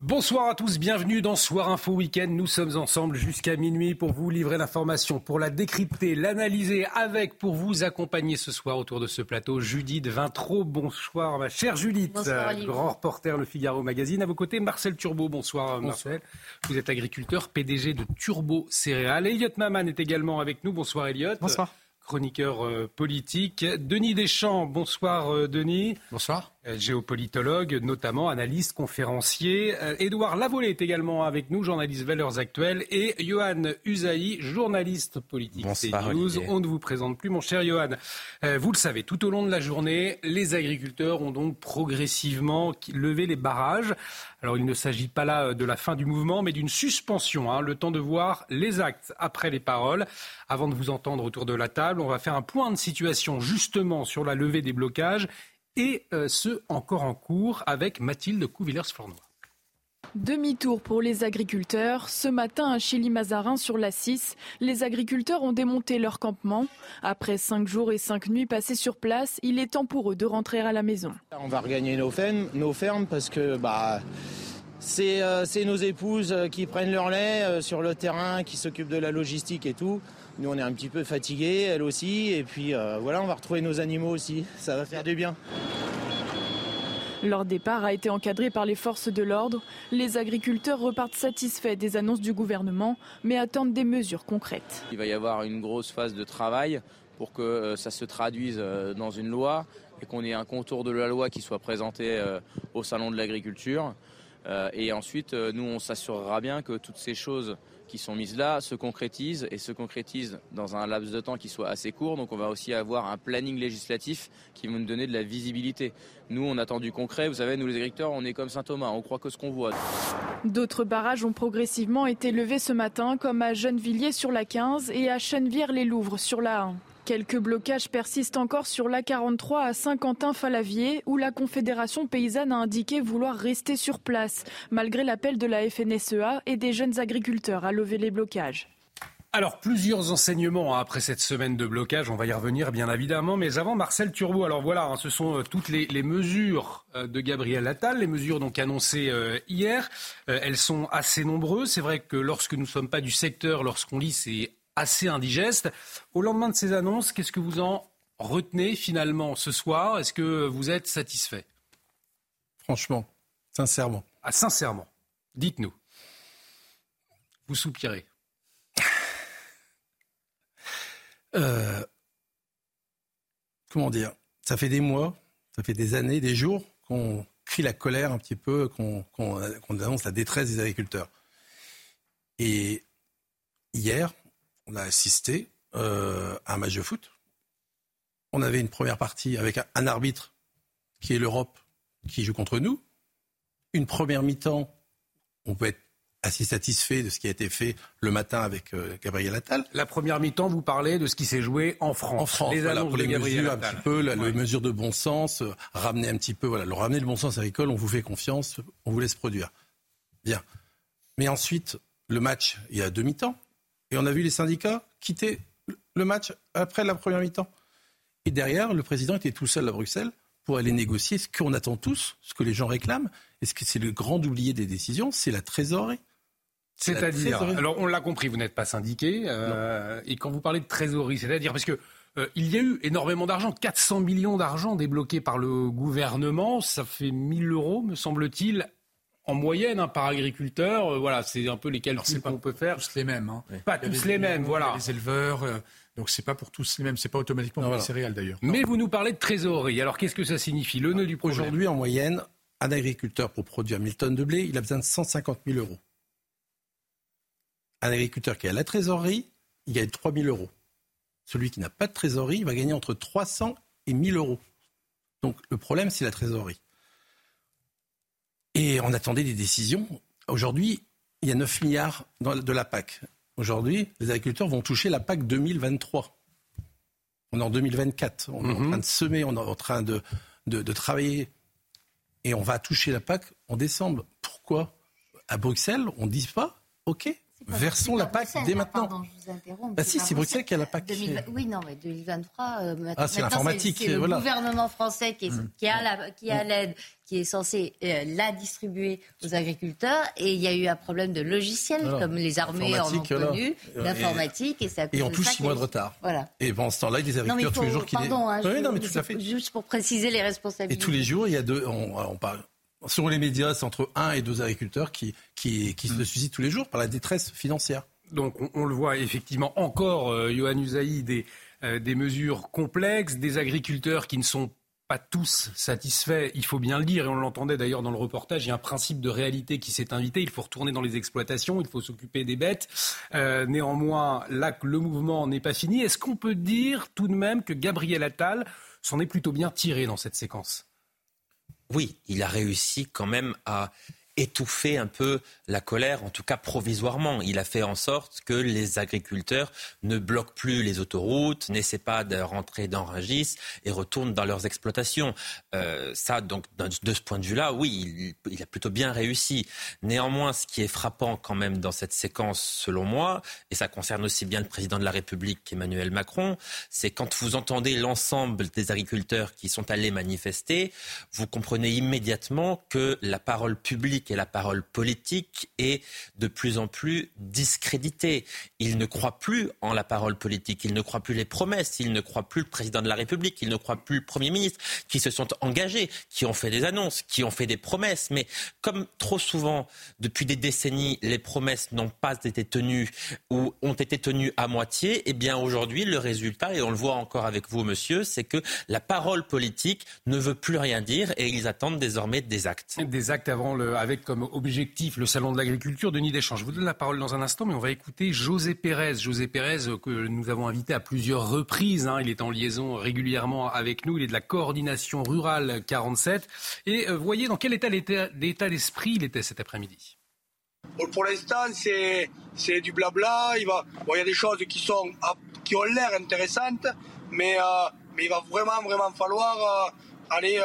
Bonsoir à tous, bienvenue dans Soir Info Week-end. Nous sommes ensemble jusqu'à minuit pour vous livrer l'information, pour la décrypter, l'analyser avec, pour vous accompagner ce soir autour de ce plateau. Judith Vintraud, bonsoir ma chère Judith, Bonsoir, grand reporter Le Figaro Magazine. À vos côtés, Marcel Turbo, bonsoir, Marcel. Vous êtes agriculteur, PDG de Turbo Céréales. Elliot Maman est également avec nous. Bonsoir Elliot. Bonsoir. Chroniqueur euh, politique. Denis Deschamps, bonsoir euh, Denis. Bonsoir. Euh, géopolitologue, notamment analyste, conférencier. Euh, Édouard Lavolée est également avec nous, journaliste Valeurs Actuelles. Et Johan Usaï, journaliste politique Bonsoir, CNews. On ne vous présente plus, mon cher Johan. Euh, vous le savez, tout au long de la journée, les agriculteurs ont donc progressivement levé les barrages. Alors, il ne s'agit pas là de la fin du mouvement, mais d'une suspension. hein, le temps de voir les actes après les paroles. Avant de vous entendre autour de la table, on va faire un point de situation justement sur la levée des blocages et euh, ce encore en cours avec Mathilde Couvillers-Flornois. Demi-tour pour les agriculteurs. Ce matin, à Chili-Mazarin, sur la 6, les agriculteurs ont démonté leur campement. Après cinq jours et cinq nuits passés sur place, il est temps pour eux de rentrer à la maison. On va regagner nos fermes, nos fermes parce que bah, c'est euh, c'est nos épouses euh, qui prennent leur lait euh, sur le terrain, qui s'occupent de la logistique et tout. Nous, on est un petit peu fatigués, elles aussi. Et puis euh, voilà, on va retrouver nos animaux aussi. Ça va faire du bien. Leur départ a été encadré par les forces de l'ordre. Les agriculteurs repartent satisfaits des annonces du gouvernement, mais attendent des mesures concrètes. Il va y avoir une grosse phase de travail pour que ça se traduise dans une loi et qu'on ait un contour de la loi qui soit présenté au Salon de l'agriculture. Euh, Et ensuite, euh, nous, on s'assurera bien que toutes ces choses qui sont mises là se concrétisent et se concrétisent dans un laps de temps qui soit assez court. Donc on va aussi avoir un planning législatif qui va nous donner de la visibilité. Nous, on attend du concret. Vous savez, nous les agriculteurs, on est comme Saint Thomas, on croit que ce qu'on voit. D'autres barrages ont progressivement été levés ce matin, comme à Gennevilliers sur la 15 et à Chenevière-les-Louvres sur la 1. Quelques blocages persistent encore sur l'A43 à Saint-Quentin-Falavier, où la Confédération paysanne a indiqué vouloir rester sur place, malgré l'appel de la FNSEA et des jeunes agriculteurs à lever les blocages. Alors, plusieurs enseignements hein, après cette semaine de blocage, on va y revenir bien évidemment, mais avant Marcel Turbo, alors voilà, hein, ce sont euh, toutes les, mesures euh, de Gabriel Attal, les mesures donc annoncées euh, hier, elles sont assez nombreuses, c'est vrai que lorsque nous ne sommes pas du secteur, lorsqu'on lit, c'est assez indigeste. Au lendemain de ces annonces, qu'est-ce que vous en retenez finalement ce soir? Est-ce que vous êtes satisfait? Franchement, sincèrement. Ah, sincèrement, dites-nous. Vous soupirez. Euh, comment dire? Ça fait des mois, ça fait des années, des jours qu'on crie la colère un petit peu, qu'on qu'on annonce la détresse des agriculteurs. Et hier, on a assisté euh, à un match de foot. On avait une première partie avec un, un arbitre qui est l'Europe qui joue contre nous. Une première mi-temps, on peut être assez satisfait de ce qui a été fait le matin avec euh, Gabriel Attal. La première mi-temps, vous parlez de ce qui s'est joué en France. En France, les voilà, pour les mesures un Attal. petit peu, la, Ouais. les mesures de bon sens, euh, ramener un petit peu, voilà, le ramener le bon sens agricole, on vous fait confiance, on vous laisse produire. Bien. Mais ensuite, le match, il y a demi-temps, et on a vu les syndicats quitter le match après la première mi-temps. Et derrière, le président était tout seul à Bruxelles pour aller négocier ce qu'on attend tous, ce que les gens réclament. Est-ce que c'est le grand oublié des décisions C'est la trésorerie. C'est-à-dire, alors on l'a compris, vous n'êtes pas syndiqué, euh, et quand vous parlez de trésorerie, c'est-à-dire parce que euh, il y a eu énormément d'argent, 400 millions d'argent débloqués par le gouvernement, ça fait 1000 euros, me semble-t-il, en moyenne hein, par agriculteur. Euh, voilà, c'est un peu les calculs qu'on peut faire. tous les mêmes. Hein. Pas tous les mêmes, voilà. Les éleveurs, euh, donc c'est pas pour tous les mêmes. C'est pas automatiquement Non, pour voilà. les céréales d'ailleurs. Mais vous nous parlez de trésorerie. Alors qu'est-ce que ça signifie Le nœud du projet? Aujourd'hui, en moyenne, un agriculteur pour produire 1000 tonnes de blé, il a besoin de 150 000 euros. Un agriculteur qui a la trésorerie, il gagne 3 000 euros. Celui qui n'a pas de trésorerie, il va gagner entre 300 et 1000 euros. Donc le problème, c'est la trésorerie. Et on attendait des décisions. Aujourd'hui, il y a 9 milliards de la PAC. Aujourd'hui, les agriculteurs vont toucher la PAC 2023. On est en 2024. On est en mhm. train de semer, on est en train de, de, travailler. Et on va toucher la PAC en décembre. Pourquoi? À Bruxelles, on ne dit pas OK, Versons la PAC dès maintenant. Pardon, je vous interromps. Bah si, c'est Bruxelles qui a la PAC. Oui, non, mais 2023. Euh, ah, c'est l'informatique. C'est le gouvernement français qui, mm. qui a qui a mm. l'aide, qui est censé euh, la distribuer aux agriculteurs. Et il y a eu un problème de logiciel, comme les armées en ont connu, d'informatique, et ça. Et on touche six mois de retard. Voilà. Et pendant ce temps-là, il y a des agriculteurs tous les jours qui. Pardon, hein, oui, non, mais tout à fait. Juste pour préciser les responsabilités. Et tous les jours, il y a deux. on parle sur les médias, c'est entre un et deux agriculteurs qui, qui, qui se mm. suicident tous les jours par la détresse financière. Donc on, le voit effectivement encore, euh, Johan Usaï, des, euh, des mesures complexes, des agriculteurs qui ne sont pas tous satisfaits, il faut bien le dire, et on l'entendait d'ailleurs dans le reportage, il y a un principe de réalité qui s'est invité, il faut retourner dans les exploitations, il faut s'occuper des bêtes. Euh, néanmoins, là, le mouvement n'est pas fini. Est-ce qu'on peut dire tout de même que Gabriel Attal s'en est plutôt bien tiré dans cette séquence? Oui, il a réussi quand même à étouffer un peu la colère, en tout cas provisoirement. Il a fait en sorte que les agriculteurs ne bloquent plus les autoroutes, n'essaient pas de rentrer dans Rungis et retournent dans leurs exploitations. Euh, ça, donc, de ce point de vue-là, oui, il, il, a plutôt bien réussi. Néanmoins, ce qui est frappant quand même dans cette séquence, selon moi, et ça concerne aussi bien le président de la République qu'Emmanuel Macron, c'est quand vous entendez l'ensemble des agriculteurs qui sont allés manifester, vous comprenez immédiatement que la parole publique et la parole politique est de plus en plus discréditée. Il ne croit plus en la parole politique, il ne croit plus les promesses, il ne croit plus le président de la République, il ne croit plus le Premier ministre, qui se sont engagés, qui ont fait des annonces, qui ont fait des promesses. Mais comme trop souvent, depuis des décennies, les promesses n'ont pas été tenues ou ont été tenues à moitié, eh bien aujourd'hui, le résultat, et on le voit encore avec vous, monsieur, c'est que la parole politique ne veut plus rien dire et ils attendent désormais des actes. Des actes avant le, avec comme objectif le salon de l'agriculture. Denis Deschamps, je vous donne la parole dans un instant, mais on va écouter José Pérez. José Pérez, euh, que nous avons invité à plusieurs reprises. Hein. Il est en liaison régulièrement avec nous. Il est de la coordination rurale 47. Et euh, voyez dans quel état d'état d'esprit il était cet après-midi. pour l'instant, c'est, c'est du blabla. Il, y a des choses qui, sont, qui ont l'air intéressantes, mais, euh, mais il va vraiment, vraiment falloir aller euh,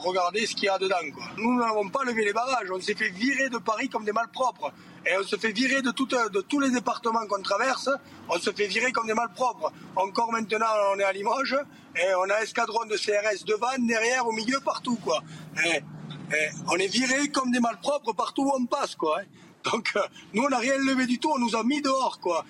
regarder ce qu'il y a dedans. Quoi. Nous n'avons pas levé les barrages, on s'est fait virer de Paris comme des malpropres. Et on se fait virer de, de tous les départements qu'on traverse, on se fait virer comme des malpropres. Encore maintenant, on est à Limoges, et on a escadron de CRS devant, derrière, au milieu, partout. quoi. On est viré comme des malpropres partout où on passe. quoi. Hein. Donc, euh, nous, on n'a rien levé du tout, on nous a mis dehors. quoi.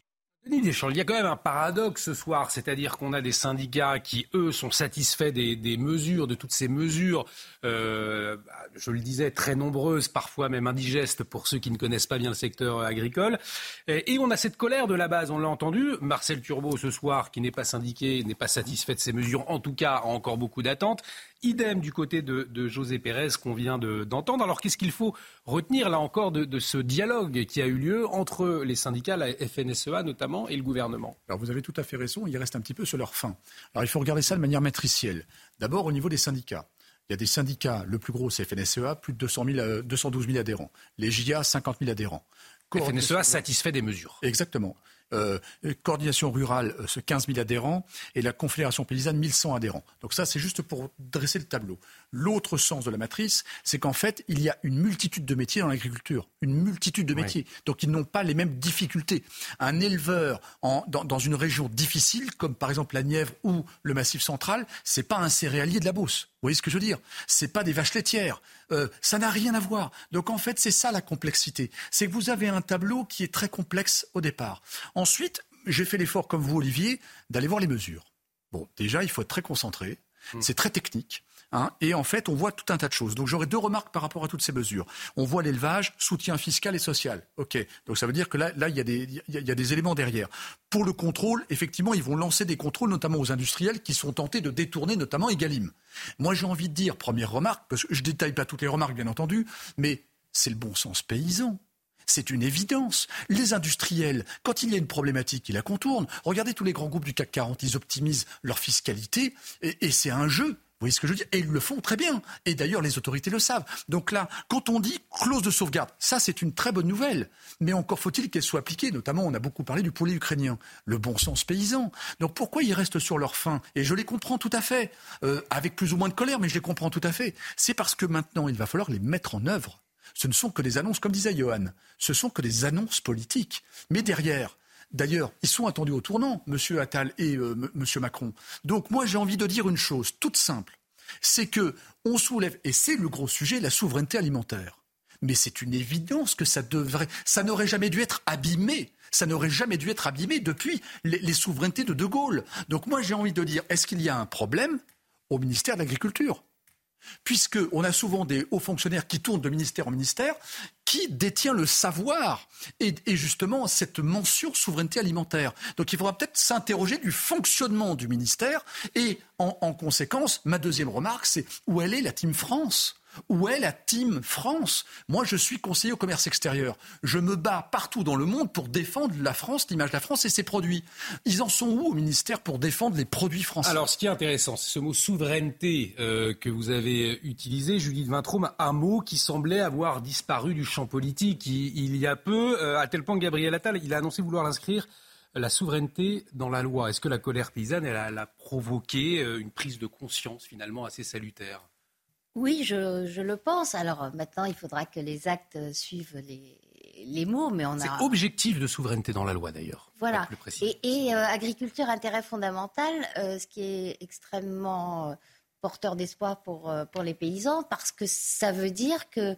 Il y a quand même un paradoxe ce soir, c'est-à-dire qu'on a des syndicats qui, eux, sont satisfaits des, mesures, de toutes ces mesures, euh, je le disais, très nombreuses, parfois même indigestes pour ceux qui ne connaissent pas bien le secteur agricole. Et, on a cette colère de la base, on l'a entendu. Marcel Turbo, ce soir, qui n'est pas syndiqué, n'est pas satisfait de ces mesures, en tout cas, a encore beaucoup d'attentes. Idem du côté de, José Pérez qu'on vient d'entendre. Alors qu'est-ce qu'il faut retenir là encore de, ce dialogue qui a eu lieu entre les syndicats, la FNSEA notamment, et le gouvernement? Alors vous avez tout à fait raison, il reste un petit peu sur leur fin. Alors il faut regarder ça de manière matricielle. D'abord au niveau des syndicats. Il y a des syndicats, le plus gros c'est FNSEA, plus de 200 212 000 adhérents. Les JA, 50 000 adhérents. FNSEA satisfait des mesures. Exactement. Euh, coordination rurale, euh, ce 15 000 adhérents, et la Confédération paysanne, 1100 adhérents. Donc ça, c'est juste pour dresser le tableau. L'autre sens de la matrice, c'est qu'en fait, il y a une multitude de métiers dans l'agriculture, une multitude de métiers. Donc ils n'ont pas les mêmes difficultés. Un éleveur en, dans, dans, une région difficile, comme par exemple la Nièvre ou le Massif central, c'est pas un céréalier de la Beauce. Vous voyez ce que je veux dire? C'est pas des vaches laitières. Euh, ça n'a rien à voir. Donc en fait, c'est ça la complexité. C'est que vous avez un tableau qui est très complexe au départ. Ensuite, j'ai fait l'effort, comme vous, Olivier, d'aller voir les mesures. Bon, déjà, il faut être très concentré. Mmh. C'est très technique. Hein, et en fait, on voit tout un tas de choses. Donc j'aurais deux remarques par rapport à toutes ces mesures. On voit l'élevage, soutien fiscal et social. OK. Donc ça veut dire que là, il, y a des, éléments derrière. Pour le contrôle, effectivement, ils vont lancer des contrôles, notamment aux industriels, qui sont tentés de détourner notamment Egalim. Moi, j'ai envie de dire, première remarque, parce que je détaille pas toutes les remarques, bien entendu, mais c'est le bon sens paysan. C'est une évidence. Les industriels, quand il y a une problématique, ils la contournent. Regardez tous les grands groupes du CAC 40, ils optimisent leur fiscalité et c'est un jeu voyez ce que je veux dire? Et ils le font très bien. Et d'ailleurs, les autorités le savent. Donc là, quand on dit clause de sauvegarde, ça c'est une très bonne nouvelle. Mais encore faut-il qu'elle soit appliquée. Notamment, on a beaucoup parlé du poulet ukrainien, le bon sens paysan. Donc pourquoi ils restent sur leur faim? Et je les comprends tout à fait, euh, avec plus ou moins de colère, mais je les comprends tout à fait. C'est parce que maintenant, il va falloir les mettre en œuvre. Ce ne sont que des annonces, comme disait Johan, ce sont que des annonces politiques. Mais derrière, D'ailleurs, ils sont attendus au tournant, M. Attal et euh, M. Macron. Donc moi, j'ai envie de dire une chose toute simple. C'est que on soulève, et c'est le gros sujet, la souveraineté alimentaire. Mais c'est une évidence que ça devrait, ça n'aurait jamais dû être abîmé. Ça n'aurait jamais dû être abîmé depuis les, les souverainetés de De Gaulle. Donc moi, j'ai envie de dire, est-ce qu'il y a un problème au ministère de l'Agriculture? Puisqu'on a souvent des hauts fonctionnaires qui tournent de ministère en ministère, qui détient le savoir et, justement cette mention souveraineté alimentaire. Donc il faudra peut-être s'interroger du fonctionnement du ministère et en conséquence, ma deuxième remarque, c'est où est la Team France? Où est la Team France? Moi, je suis conseiller au commerce extérieur. Je me bats partout dans le monde pour défendre la France, l'image de la France et ses produits. Ils en sont où au ministère pour défendre les produits français? Alors, ce qui est intéressant, c'est ce mot souveraineté euh, que vous avez utilisé, Judith Vintraum, un mot qui semblait avoir disparu du champ politique il, y a peu, euh, à tel point que Gabriel Attal, a annoncé vouloir inscrire la souveraineté dans la loi. Est-ce que la colère paysanne, elle a provoqué euh, une prise de conscience finalement assez salutaire? Oui, je, le pense. Alors euh, maintenant, il faudra que les actes suivent les, mots, mais on a. C'est objectif de souveraineté dans la loi d'ailleurs. Voilà. Et, euh, agriculture, intérêt fondamental, euh, ce qui est extrêmement porteur d'espoir pour, pour les paysans, parce que ça veut dire que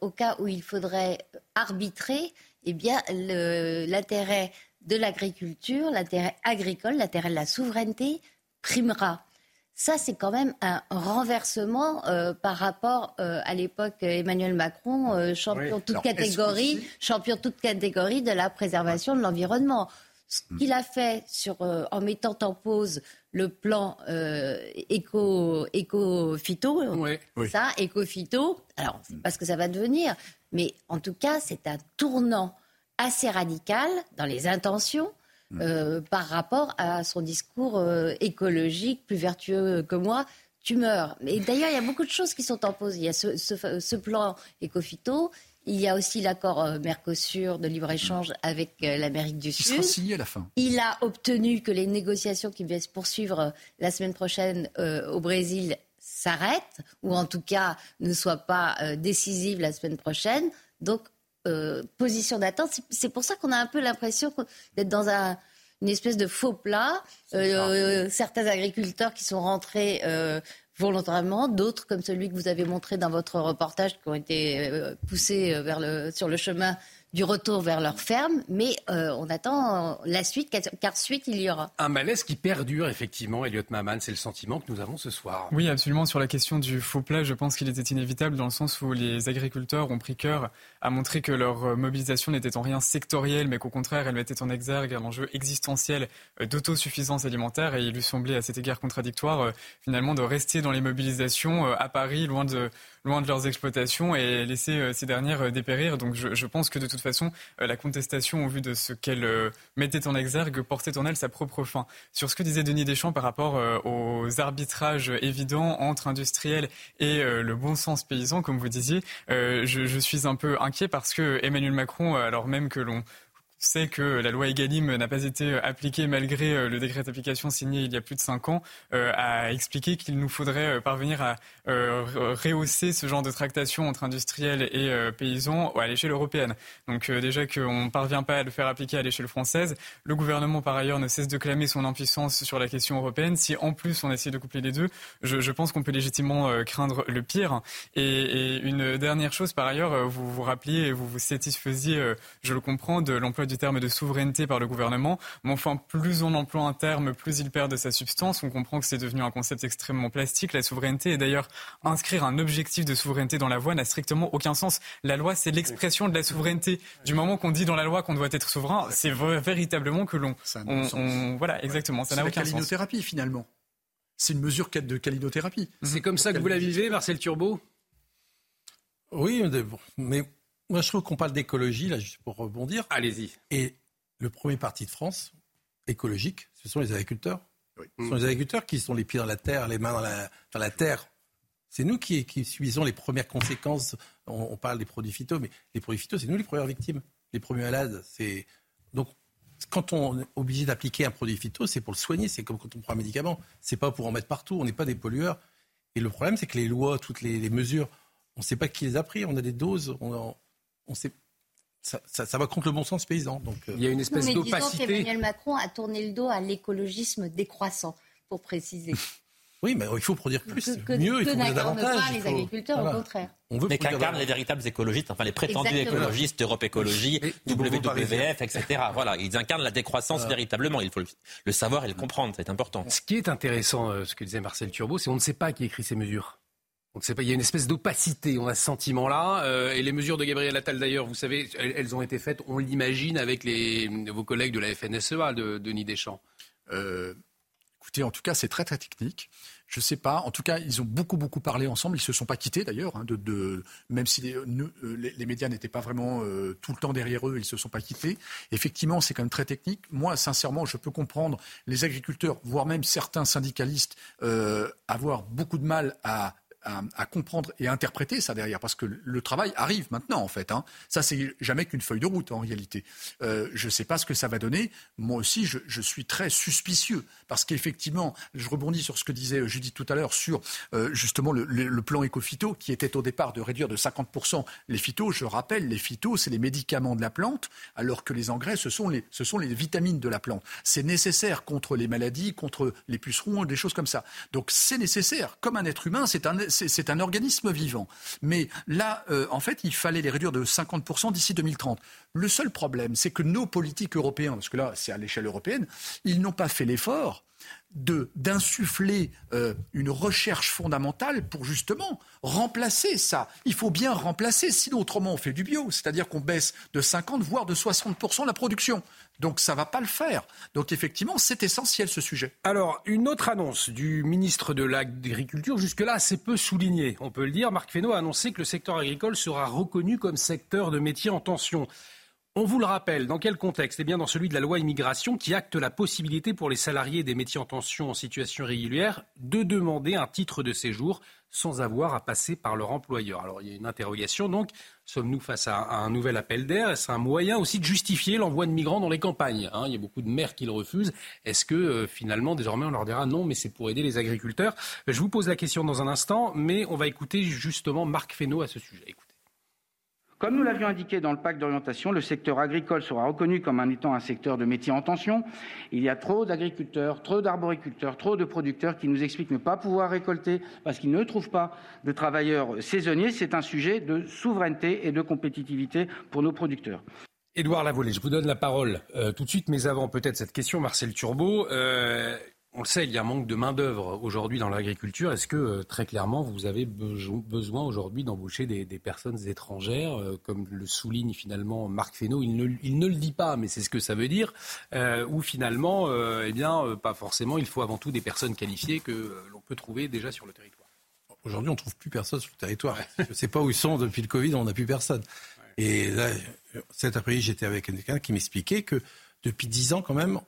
au cas où il faudrait arbitrer, eh bien l'intérêt de l'agriculture, l'intérêt agricole, l'intérêt de la souveraineté primera. Ça, c'est quand même un renversement euh, par rapport euh, à l'époque Emmanuel Macron, euh, champion toute catégorie, champion toute catégorie de la préservation de l'environnement. Ce hmm. qu'il a fait sur, en mettant en pause le plan éco, éco phyto, ça, éco phyto. Alors, c'est pas ce que ça va devenir, mais en tout cas, c'est un tournant assez radical dans les intentions euh, par rapport à son discours euh, écologique, plus vertueux que moi. Tu meurs. Mais d'ailleurs, il y a beaucoup de choses qui sont en pause. Il y a ce, plan éco-phyto, il y a aussi l'accord euh, Mercosur de libre-échange avec l'Amérique du Sud. Sera signé à la fin. Il a obtenu que les négociations qui vont se poursuivre la semaine prochaine au Brésil s'arrêtent, ou en tout cas ne soient pas décisives la semaine prochaine. Donc euh, position d'attente. C'est pour ça qu'on a un peu l'impression d'être dans un, une espèce de faux plat. Euh, certains agriculteurs qui sont rentrés euh, volontairement, d'autres comme celui que vous avez montré dans votre reportage, qui ont été poussés vers le, sur le chemin du retour vers leur ferme, mais euh, on attend la suite, car suite il y aura. Un malaise qui perdure, effectivement, Elliot Maman, c'est le sentiment que nous avons ce soir. Oui, absolument. Sur la question du faux plat, je pense qu'il était inévitable dans le sens où les agriculteurs ont pris cœur à montrer que leur mobilisation n'était en rien sectorielle, mais qu'au contraire, elle mettait en exergue un enjeu existentiel euh, d'autosuffisance alimentaire. Et il lui semblait à cet égard contradictoire, euh, finalement, de rester dans les mobilisations à Paris, loin de loin de leurs exploitations et laisser euh, ces dernières euh, dépérir. Donc je, pense que de toute façon, euh, la contestation, au vu de ce qu'elle mettait en exergue, portait en elle sa propre fin. Sur ce que disait Denis Deschamps par rapport aux arbitrages évidents entre industriels et le bon sens paysan, comme vous disiez, je, je suis un peu inquiet parce que Emmanuel Macron, alors même que l'on sait que la loi Egalim n'a pas été appliquée malgré euh, le décret d'application signé il y a plus de cinq ans, euh, a expliqué qu'il nous faudrait euh, parvenir à rehausser ce genre de tractation entre industriels et paysans à l'échelle européenne. Donc déjà qu'on ne parvient pas à le faire appliquer à l'échelle française, le gouvernement par ailleurs ne cesse de clamer son impuissance sur la question européenne. Si en plus on essaie de coupler les deux, je, pense qu'on peut légitimement craindre le pire. Et, une dernière chose par ailleurs, vous vous rappeliez vous vous satisfaisiez, je le comprends, de l'emploi du du terme de souveraineté par le gouvernement. Mais enfin, plus on emploie un terme, plus il perd de sa substance. On comprend que c'est devenu un concept extrêmement plastique, la souveraineté. Et d'ailleurs, inscrire un objectif de souveraineté dans la loi n'a strictement aucun sens. La loi, c'est l'expression de la souveraineté. Du moment qu'on dit dans la loi qu'on doit être souverain, c'est véritablement que l'on... voilà, exactement. Ça n'a aucun sens. C'est finalement. C'est une mesure de calinothérapie. C'est comme ça que vous la vivez, Marcel Turbo? Oui, mais moi, je trouve qu'on parle d'écologie, là, juste pour rebondir. Allez-y. Et le premier parti de France, écologique, ce sont les agriculteurs. Ce sont les agriculteurs qui sont les pieds dans la terre, les mains dans la, dans la terre. C'est nous qui, qui, subissons les premières conséquences. On, parle des produits phyto, mais les produits phyto, c'est nous les premières victimes, les premiers malades. C'est donc quand on est obligé d'appliquer un produit phyto, c'est pour le soigner. C'est comme quand on prend un médicament. C'est pas pour en mettre partout. On n'est pas des pollueurs. Et le problème, c'est que les lois, toutes les, mesures, on ne sait pas qui les a pris. On a des doses. On, on sait ça, ça, va contre le bon sens paysan. Donc, euh. Il y a une espèce d'opacité. Emmanuel Macron a tourné le dos à l'écologisme décroissant, pour préciser. Oui, mais il faut produire plus, mieux, il faut produire davantage. Pas les agriculteurs, au contraire. On veut mais qu'incarnent les véritables écologistes, enfin les prétendus écologistes d'Europe Écologie, WWF, etc. Voilà, ils incarnent la décroissance véritablement. Il faut le, savoir et le comprendre, c'est important. Ce qui est intéressant, euh, ce que disait Marcel Turbo, c'est qu'on ne sait pas qui écrit ces mesures. On ne sait pas, il y a une espèce d'opacité, on a ce sentiment-là. Euh, et les mesures de Gabriel Attal, d'ailleurs, vous savez, elles, ont été faites, on l'imagine, avec les, vos collègues de la FNSEA, de Denis Deschamps. Euh, écoutez, en tout cas, c'est très très technique. Je ne sais pas. En tout cas, ils ont beaucoup, beaucoup parlé ensemble. Ils ne se sont pas quittés d'ailleurs. Hein, de, même si les, euh, les, médias n'étaient pas vraiment tout le temps derrière eux, ils ne se sont pas quittés. Effectivement, c'est quand même très technique. Moi, sincèrement, je peux comprendre les agriculteurs, voire même certains syndicalistes, avoir beaucoup de mal à à, comprendre et interpréter ça derrière, parce que le travail arrive maintenant en fait. Hein. Ça, c'est jamais qu'une feuille de route en réalité. Euh, je ne sais pas ce que ça va donner. Moi aussi, je, suis très suspicieux, parce qu'effectivement, je rebondis sur ce que disait Judith tout à l'heure sur euh, justement le, le, plan éco-phyto, qui était au départ de réduire de 50% les phytos. Je rappelle, les phytos, c'est les médicaments de la plante, alors que les engrais, ce sont les, ce sont les vitamines de la plante. C'est nécessaire contre les maladies, contre les pucerons, des choses comme ça. Donc c'est nécessaire. Comme un être humain, c'est un c'est un organisme vivant. Mais là, euh, en fait, il fallait les réduire de 50% d'ici 2030. Le seul problème, c'est que nos politiques européens, parce que là, c'est à l'échelle européenne, ils n'ont pas fait l'effort d'insuffler euh, une recherche fondamentale pour justement remplacer ça. Il faut bien remplacer, sinon autrement on fait du bio, c'est-à-dire qu'on baisse de 50 voire de 60% la production. Donc ça va pas le faire. Donc effectivement, c'est essentiel ce sujet. Alors, une autre annonce du ministre de l'Agriculture, jusque-là assez peu soulignée, on peut le dire. Marc Fesneau a annoncé que le secteur agricole sera reconnu comme secteur de métier en tension. On vous le rappelle, dans quel contexte? Eh bien, dans celui de la loi immigration qui acte la possibilité pour les salariés des métiers en tension en situation régulière de demander un titre de séjour sans avoir à passer par leur employeur. Alors, il y a une interrogation, donc, sommes-nous face à, un nouvel appel d'air? Est-ce un moyen aussi de justifier l'envoi de migrants dans les campagnes? Hein Il y a beaucoup de maires qui le refusent. Est-ce que, euh, finalement, désormais, on leur dira non, mais c'est pour aider les agriculteurs? Je vous pose la question dans un instant, mais on va écouter justement Marc Fesneau à ce sujet. Comme nous l'avions indiqué dans le pacte d'orientation, le secteur agricole sera reconnu comme un étant un secteur de métier en tension. Il y a trop d'agriculteurs, trop d'arboriculteurs, trop de producteurs qui nous expliquent ne pas pouvoir récolter parce qu'ils ne trouvent pas de travailleurs saisonniers. C'est un sujet de souveraineté et de compétitivité pour nos producteurs. Édouard Lavolée, je vous donne la parole euh, tout de suite, mais avant peut-être cette question, Marcel Turbo. Euh, on le sait, il y a un manque de main-d'œuvre aujourd'hui dans l'agriculture. Est-ce que, euh, très clairement, vous avez besoin aujourd'hui d'embaucher des, personnes étrangères, euh, comme le souligne finalement Marc Fesneau? Il ne, le dit pas, mais c'est ce que ça veut dire, euh, ou finalement, eh bien, pas forcément, il faut avant tout des personnes qualifiées que l'on peut trouver déjà sur le territoire. Aujourd'hui, on ne trouve plus personne sur le territoire. Je ne sais pas où ils sont depuis le Covid, on n'a plus personne. Et là, cet après-midi, j'étais avec quelqu'un qui m'expliquait que depuis dix ans, quand même,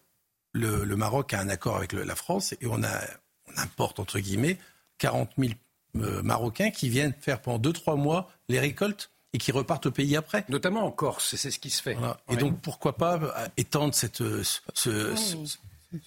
le, Maroc a un accord avec la France et on, a, on importe, entre guillemets, 40 000 euh, Marocains qui viennent faire pendant 2-3 mois les récoltes et qui repartent au pays après. Notamment en Corse, c'est ce qui se fait. Et donc pourquoi pas euh, étendre cette, euh, ce,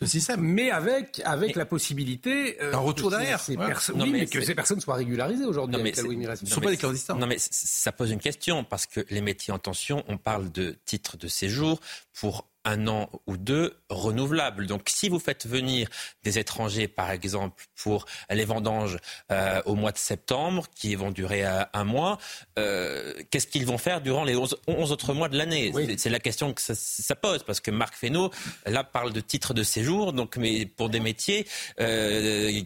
système Mais avec, avec la possibilité. un retour derrière. oui, mais, que ces personnes soient régularisées aujourd'hui. Ils ne sont pas des clandestins. Non, mais ça pose une question parce que les métiers en tension, on parle de titres de séjour pour un an ou deux renouvelables. Donc si vous faites venir des étrangers, par exemple, pour les vendanges euh, au mois de septembre, qui vont durer euh, un mois, euh, qu'est-ce qu'ils vont faire durant les 11, autres mois de l'année? C'est la question que ça, pose, parce que Marc Fesneau, là, parle de titre de séjour, donc mais pour des métiers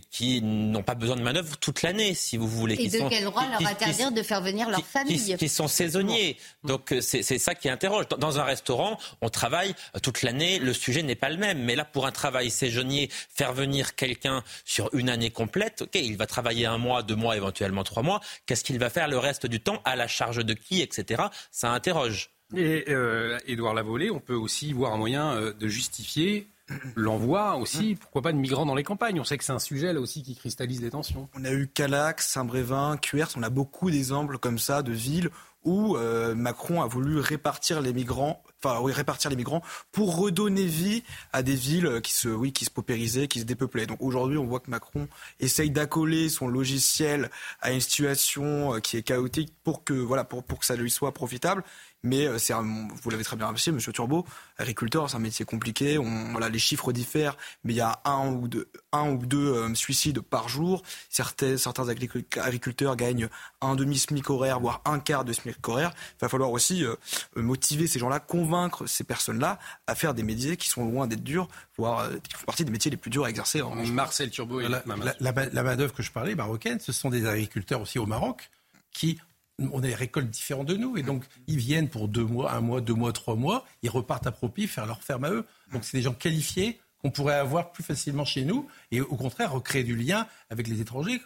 qui n'ont pas besoin de manœuvre toute l'année, si vous voulez. Et de quel droit leur interdire de faire venir leur famille qui, sont saisonniers. Donc c'est ça qui interroge. Dans un restaurant, on travaille toute l'année, le sujet n'est pas le même. Mais là, pour un travail saisonnier, faire venir quelqu'un sur une année complète, ok, il va travailler un mois, deux mois, éventuellement trois mois. Qu'est-ce qu'il va faire le reste du temps À la charge de qui, etc. Ça interroge. Et euh, Édouard Lavolée, on peut aussi voir un moyen euh, de justifier l'envoi aussi, pourquoi pas de migrants dans les campagnes. On sait que c'est un sujet là aussi qui cristallise les tensions. On a eu Calax, Saint-Brévin, Cuers, on a beaucoup d'exemples comme ça de villes où euh, Macron a voulu répartir les migrants, enfin oui, répartir les migrants pour redonner vie à des villes qui se, oui, qui se paupérisaient, qui se dépeuplaient. Donc aujourd'hui, on voit que Macron essaye d'accoler son logiciel à une situation euh, qui est chaotique pour que, voilà, pour, pour que ça lui soit profitable. Mais euh, c'est vous l'avez très bien rappelé, Monsieur Turbo, agriculteur, c'est un métier compliqué. On, voilà, les chiffres diffèrent, mais il y a un ou deux, un ou deux euh, suicides par jour. Certains, certains agriculteurs gagnent un demi SMIC horaire, voire un quart de SMIC horaire. Il va falloir aussi euh, motiver ces gens-là, convaincre ces personnes-là à faire des métiers qui sont loin d'être durs, voire qui font partie des métiers les plus durs à exercer. En Marcel Turbo et la, la, la, la main-d'œuvre que je parlais, marocaine, ce sont des agriculteurs aussi au Maroc qui on a des récoltes différentes de nous. Et donc, ils viennent pour deux mois, un mois, deux mois, trois mois. Ils repartent à profit, faire leur ferme à eux. Donc, c'est des gens qualifiés qu'on pourrait avoir plus facilement chez nous. Et au contraire, recréer du lien avec les étrangers.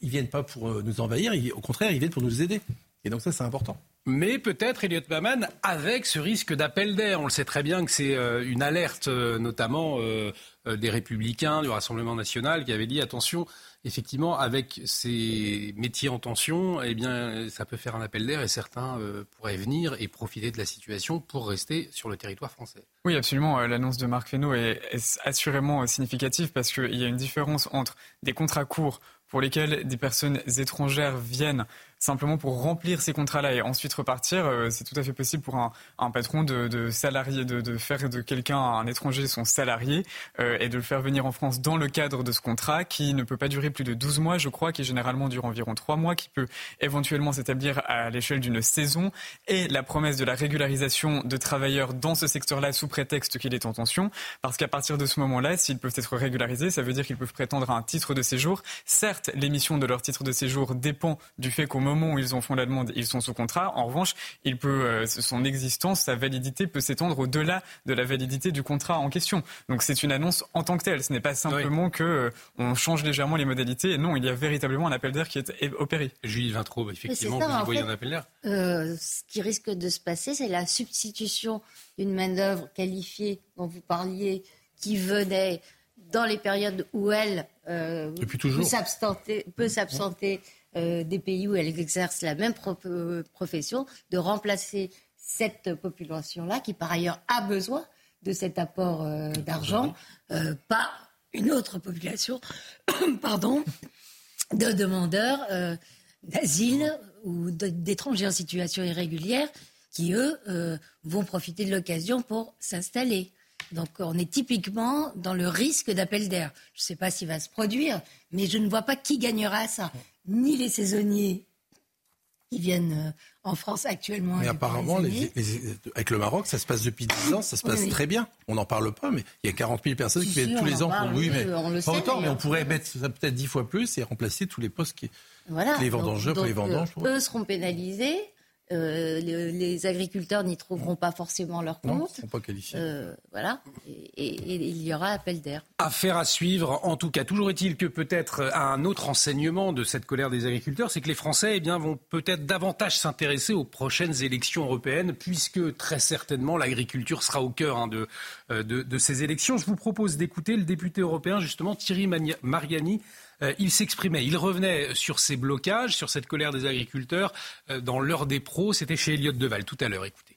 Ils viennent pas pour euh, nous envahir. Au contraire, ils viennent pour nous aider. Et donc, ça, c'est important. Mais peut-être, Elliot Maman, avec ce risque d'appel d'air. On le sait très bien que c'est euh, une alerte, euh, notamment des Républicains, du Rassemblement national, qui avait dit attention, effectivement, avec ces métiers en tension, eh bien, ça peut faire un appel d'air et certains euh, pourraient venir et profiter de la situation pour rester sur le territoire français. Oui, absolument. Euh, l'annonce de Marc Fesneau est, est assurément significative parce qu'il y a une différence entre des contrats courts pour lesquels des personnes étrangères viennent simplement pour remplir ces contrats-là et ensuite repartir, euh, c'est tout à fait possible pour un, patron de, salarié, de, faire de quelqu'un, un étranger, son salarié euh, et de le faire venir en France dans le cadre de ce contrat qui ne peut pas durer plus de 12 mois, je crois, qui généralement dure environ 3 mois, qui peut éventuellement s'établir à l'échelle d'une saison et la promesse de la régularisation de travailleurs dans ce secteur-là sous prétexte qu'il est en tension, parce qu'à partir de ce moment-là, s'ils peuvent être régularisés, ça veut dire qu'ils peuvent prétendre à un titre de séjour. Certes, l'émission de leur titre de séjour dépend du fait qu'au moment où ils ont font la demande, ils sont sous contrat. En revanche, il peut, euh, son existence, sa validité peut s'étendre au-delà de la validité du contrat en question. Donc c'est une annonce en tant que telle. Ce n'est pas simplement que euh, on change légèrement les modalités. Non, il y a véritablement un appel d'air qui est opéré. Julie Vintraube, effectivement, vous voyez un appel d'air. Euh, ce qui risque de se passer, c'est la substitution d'une main-d'œuvre qualifiée dont vous parliez, qui venait dans les périodes où elle peut s'absenter euh, des pays où elles exercent la même euh, profession, de remplacer cette population-là, qui par ailleurs a besoin de cet apport euh, d'argent, par une autre population, pardon, de demandeurs d'asile ou d'étrangers en situation irrégulière qui, eux, vont profiter de l'occasion pour s'installer. Donc on est typiquement dans le risque d'appel d'air. Je ne sais pas s'il va se produire, mais je ne vois pas qui gagnera à ça ni les saisonniers qui viennent euh, en France actuellement. Mais apparemment, avec le Maroc, ça se passe depuis 10 ans, ça se passe très bien. On n'en parle pas, mais il y a 40 000 personnes qui viennent tous les ans. pour... Oui, mais pas autant, mais on pourrait mettre peut-être 10 fois plus et remplacer tous les postes qui. Voilà. Les vendangeurs pour les vendanges. eux seront pénalisés. Euh, les, agriculteurs n'y trouveront pas forcément leur compte. Non, ils ne sont pas qualifiés. Euh, voilà, et, il y aura appel d'air. Affaire à suivre. En tout cas, toujours est-il que peut-être un autre enseignement de cette colère des agriculteurs, c'est que les Français eh bien, vont peut-être davantage s'intéresser aux prochaines élections européennes, puisque très certainement l'agriculture sera au cœur hein, de, euh, de, de ces élections. Je vous propose d'écouter le député européen, justement, Thierry Mariani euh, il s'exprimait, il revenait sur ces blocages, sur cette colère des agriculteurs euh, dans l'heure des pros. C'était chez Elliott Deval tout à l'heure. Écoutez.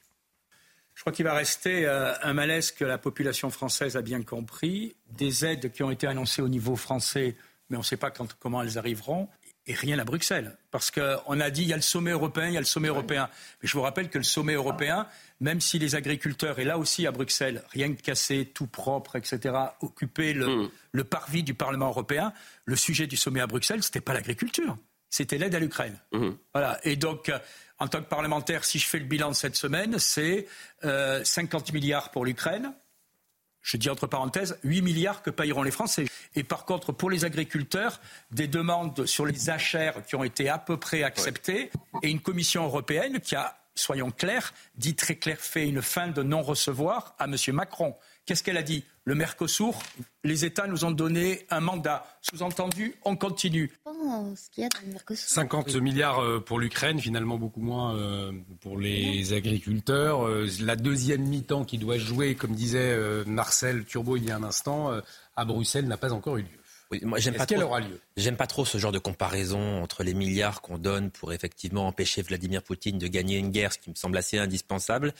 Je crois qu'il va rester euh, un malaise que la population française a bien compris, des aides qui ont été annoncées au niveau français, mais on ne sait pas comment elles arriveront, et rien à Bruxelles. Parce qu'on a dit il y a le sommet européen, il y a le sommet européen. Mais je vous rappelle que le sommet européen, même si les agriculteurs, et là aussi à Bruxelles, rien que cassé, tout propre, etc., occupaient le, mm. parvis du Parlement européen, le sujet du sommet à Bruxelles, ce n'était pas l'agriculture, c'était l'aide à l'Ukraine. Mm. Voilà. Et donc, euh, en tant que parlementaire, si je fais le bilan de cette semaine, c'est 50 euh, milliards pour l'Ukraine, je dis entre parenthèses, 8 milliards que paieront les Français. Et par contre, pour les agriculteurs, des demandes sur les HR qui ont été à peu près acceptées et une commission européenne qui a soyons clairs, dit très clair, fait une fin de non-recevoir à M. Macron. Qu'est-ce qu'elle a dit? Le Mercosur, les États nous ont donné un mandat. Sous-entendu, on continue. Oh, ce qu'il y a dans le Mercosur. 50 milliards euh, pour l'Ukraine, finalement beaucoup moins euh, pour les agriculteurs. Euh, la deuxième mi-temps qui doit jouer, comme disait Marcel Turbo il y a un instant, à Bruxelles n'a pas encore eu lieu. Oui, moi, j'aime pas, trop, j'aime pas trop ce genre de comparaison entre les milliards qu'on donne pour effectivement empêcher Vladimir Poutine de gagner une guerre, ce qui me semble assez indispensable,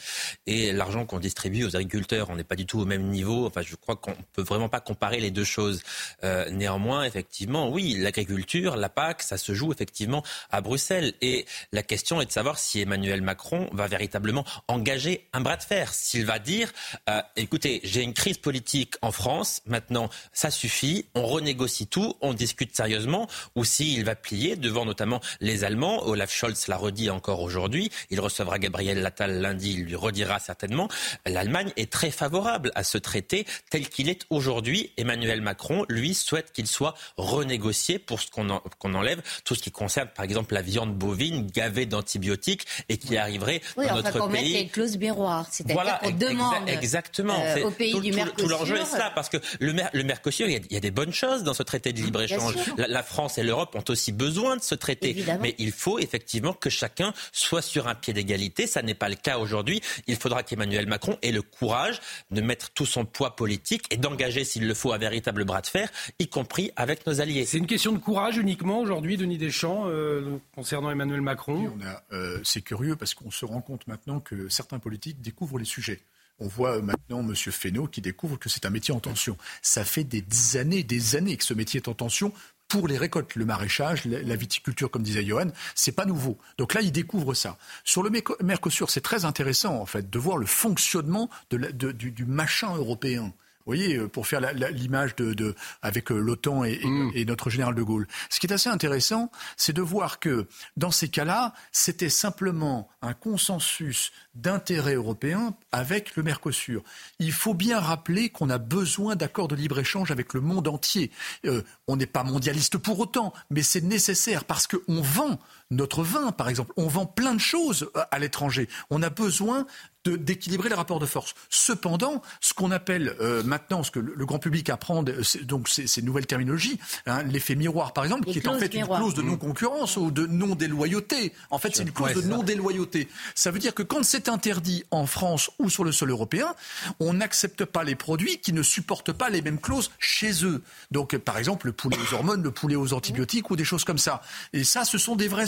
et l'argent qu'on distribue aux agriculteurs. On n'est pas du tout au même niveau. Enfin, je crois qu'on peut vraiment pas comparer les deux choses. Euh, néanmoins, effectivement, oui, l'agriculture, la PAC, ça se joue effectivement à Bruxelles. Et la question est de savoir si Emmanuel Macron va véritablement engager un bras de fer. S'il va dire, euh, écoutez, j'ai une crise politique en France, maintenant, ça suffit, on renégocie négocie tout, on discute sérieusement, ou s'il va plier devant notamment les Allemands. Olaf Scholz l'a redit encore aujourd'hui. Il recevra Gabriel Lattal lundi, il lui redira certainement. L'Allemagne est très favorable à ce traité tel qu'il est aujourd'hui. Emmanuel Macron, lui, souhaite qu'il soit renégocié pour ce qu'on enlève tout ce qui concerne, par exemple, la viande bovine gavée d'antibiotiques et qui arriverait oui, dans enfin, notre pays. les clauses miroirs, c'est-à-dire qu'on demande exactement. Euh, au pays tout, du Mercosur. Tout l'enjeu est ça, parce que le, le Mercosur, il y, a, il y, a, des bonnes choses dans ce traité de libre-échange. La, la, France et l'Europe ont aussi besoin de ce traité. Évidemment. Mais il faut effectivement que chacun soit sur un pied d'égalité. Ça n'est pas le cas aujourd'hui. Il faudra qu'Emmanuel Macron ait le courage de mettre tout son poids politique et d'engager, s'il le faut, un véritable bras de fer, y compris avec nos alliés. C'est une question de courage uniquement aujourd'hui, Denis Deschamps, euh, concernant Emmanuel Macron euh, C'est curieux parce qu'on se rend compte maintenant que certains politiques découvrent les sujets. On voit maintenant M. Fesneau qui découvre que c'est un métier en tension. Ça fait des années, des années que ce métier est en tension pour les récoltes, le maraîchage, la viticulture, comme disait Johan, c'est pas nouveau. Donc là, il découvre ça. Sur le Mercosur, c'est très intéressant en fait de voir le fonctionnement du machin européen. Vous voyez, pour faire l'image de, de, avec l'OTAN et, mmh. et, notre général de Gaulle. Ce qui est assez intéressant, c'est de voir que dans ces cas-là, c'était simplement un consensus d'intérêt européen avec le Mercosur. Il faut bien rappeler qu'on a besoin d'accords de libre-échange avec le monde entier. Euh, on n'est pas mondialiste pour autant, mais c'est nécessaire parce qu'on vend notre vin, par exemple. On vend plein de choses à l'étranger. On a besoin d'équilibrer les rapports de force. Cependant, ce qu'on appelle euh, maintenant, ce que le, le, grand public apprend, donc ces, ces nouvelles terminologies, hein, l'effet miroir par exemple, Les qui est en fait une clause de non-concurrence ou de non-déloyauté. En fait, c'est une clause ouais, de non-déloyauté. Ça veut dire que quand c'est interdit en France ou sur le sol européen, on n'accepte pas les produits qui ne supportent pas les mêmes clauses chez eux. Donc, par exemple, le poulet aux hormones, le poulet aux antibiotiques ou des choses comme ça. Et ça, ce sont des vrais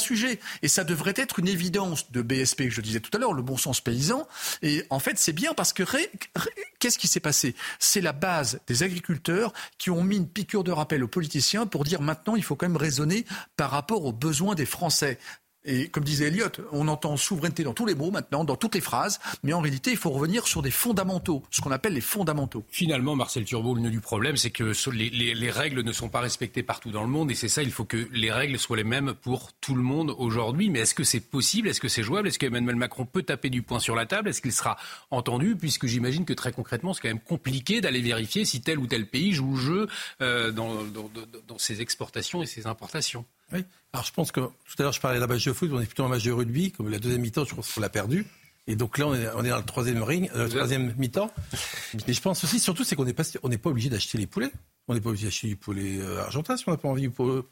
Et ça devrait être une évidence de BSP que je disais tout à l'heure, le bon sens paysan. Et en fait, c'est bien parce que qu'est-ce qui s'est passé? C'est la base des agriculteurs qui ont mis une piqûre de rappel aux politiciens pour dire maintenant, il faut quand même raisonner par rapport aux besoins des Français. Et comme disait Elliot, on entend souveraineté dans tous les mots maintenant, dans toutes les phrases, mais en réalité, il faut revenir sur des fondamentaux, ce qu'on appelle les fondamentaux. Finalement, Marcel Turbo, le nœud du problème, c'est que les, les, les, règles ne sont pas respectées partout dans le monde, et c'est ça, il faut que les règles soient les mêmes pour tout le monde aujourd'hui. Mais est-ce que c'est possible? Est-ce que c'est jouable? Est-ce qu'Emmanuel Macron peut taper du poing sur la table? Est-ce qu'il sera entendu? Puisque j'imagine que très concrètement, c'est quand même compliqué d'aller vérifier si tel ou tel pays joue le jeu euh, dans ses exportations et ses importations. Oui. Alors je pense que tout à l'heure je parlais d'un match de foot, on est plutôt un match de rugby, comme la deuxième mi-temps, je pense qu'on l'a perdu. Et donc là, on est, on est dans le troisième ring, euh, le troisième mi-temps. Mais je pense aussi, surtout, c'est qu'on n'est pas, on n'est pas obligé d'acheter les poulets. On n'est pas obligé d'acheter du poulet euh, argentin si on n'a pas envie. Pour,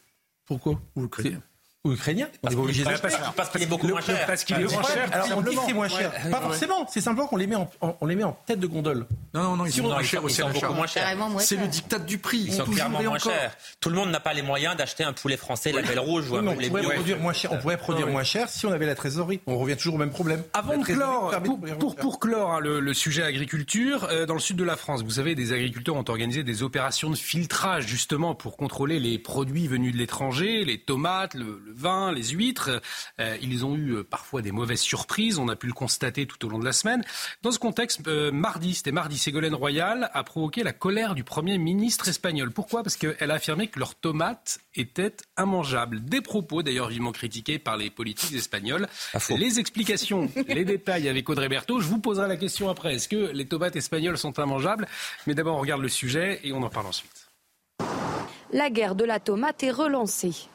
pourquoi? Ou ukrainien ou ukrainien. Parce, on est obligé parce, parce, parce qu'il est beaucoup moins cher. Parce qu'il est moins cher. Alors on dit que c'est moins cher. Ouais. Pas forcément. C'est simplement qu'on les met en, on les met en tête de gondole. Non, non, non. Ils si sont, on, moins chers aussi. Ils sont beaucoup moins chers. C'est le dictat du prix. Ils sont clairement moins chers. Tout le monde n'a pas les moyens d'acheter un poulet français, la belle rouge ou un poulet cher. On pourrait produire moins cher si on avait la trésorerie. On revient toujours au même problème. Avant de clore, pour, clore hein, le, sujet agriculture, euh, dans le sud de la France, vous savez, des agriculteurs ont organisé des opérations de filtrage justement pour contrôler les produits venus de l'étranger, les tomates, le, le, vin, les huîtres. Euh, ils ont eu parfois des mauvaises surprises, on a pu le constater tout au long de la semaine. Dans ce contexte, euh, mardi, c'était mardi, Ségolène Royal a provoqué la colère du Premier ministre espagnol. Pourquoi? Parce qu'elle a affirmé que leurs tomates étaient immangeables. Des propos d'ailleurs vivement critiqués par les politiques espagnols. Les explications, les détails avec Audrey Berthaud. Je vous poserai la question après. Est-ce que les tomates espagnoles sont immangeables? Mais d'abord, on regarde le sujet et on en parle ensuite. La guerre de la tomate est relancée.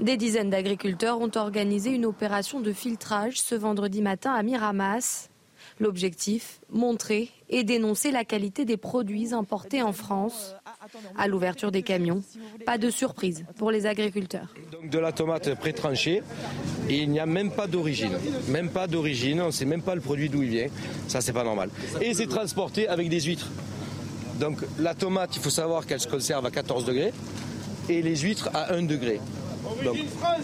Des dizaines d'agriculteurs ont organisé une opération de filtrage ce vendredi matin à Miramas. L'objectif, montrer et dénoncer la qualité des produits importés en France. À l'ouverture des camions, pas de surprise pour les agriculteurs. Donc de la tomate pré-tranchée il n'y a même pas d'origine. Même pas d'origine, on ne sait même pas le produit d'où il vient. Ça, c'est pas normal. Et c'est transporté avec des huîtres. Donc la tomate, il faut savoir qu'elle se conserve à 14 degrés et les huîtres à 1 degré. Donc,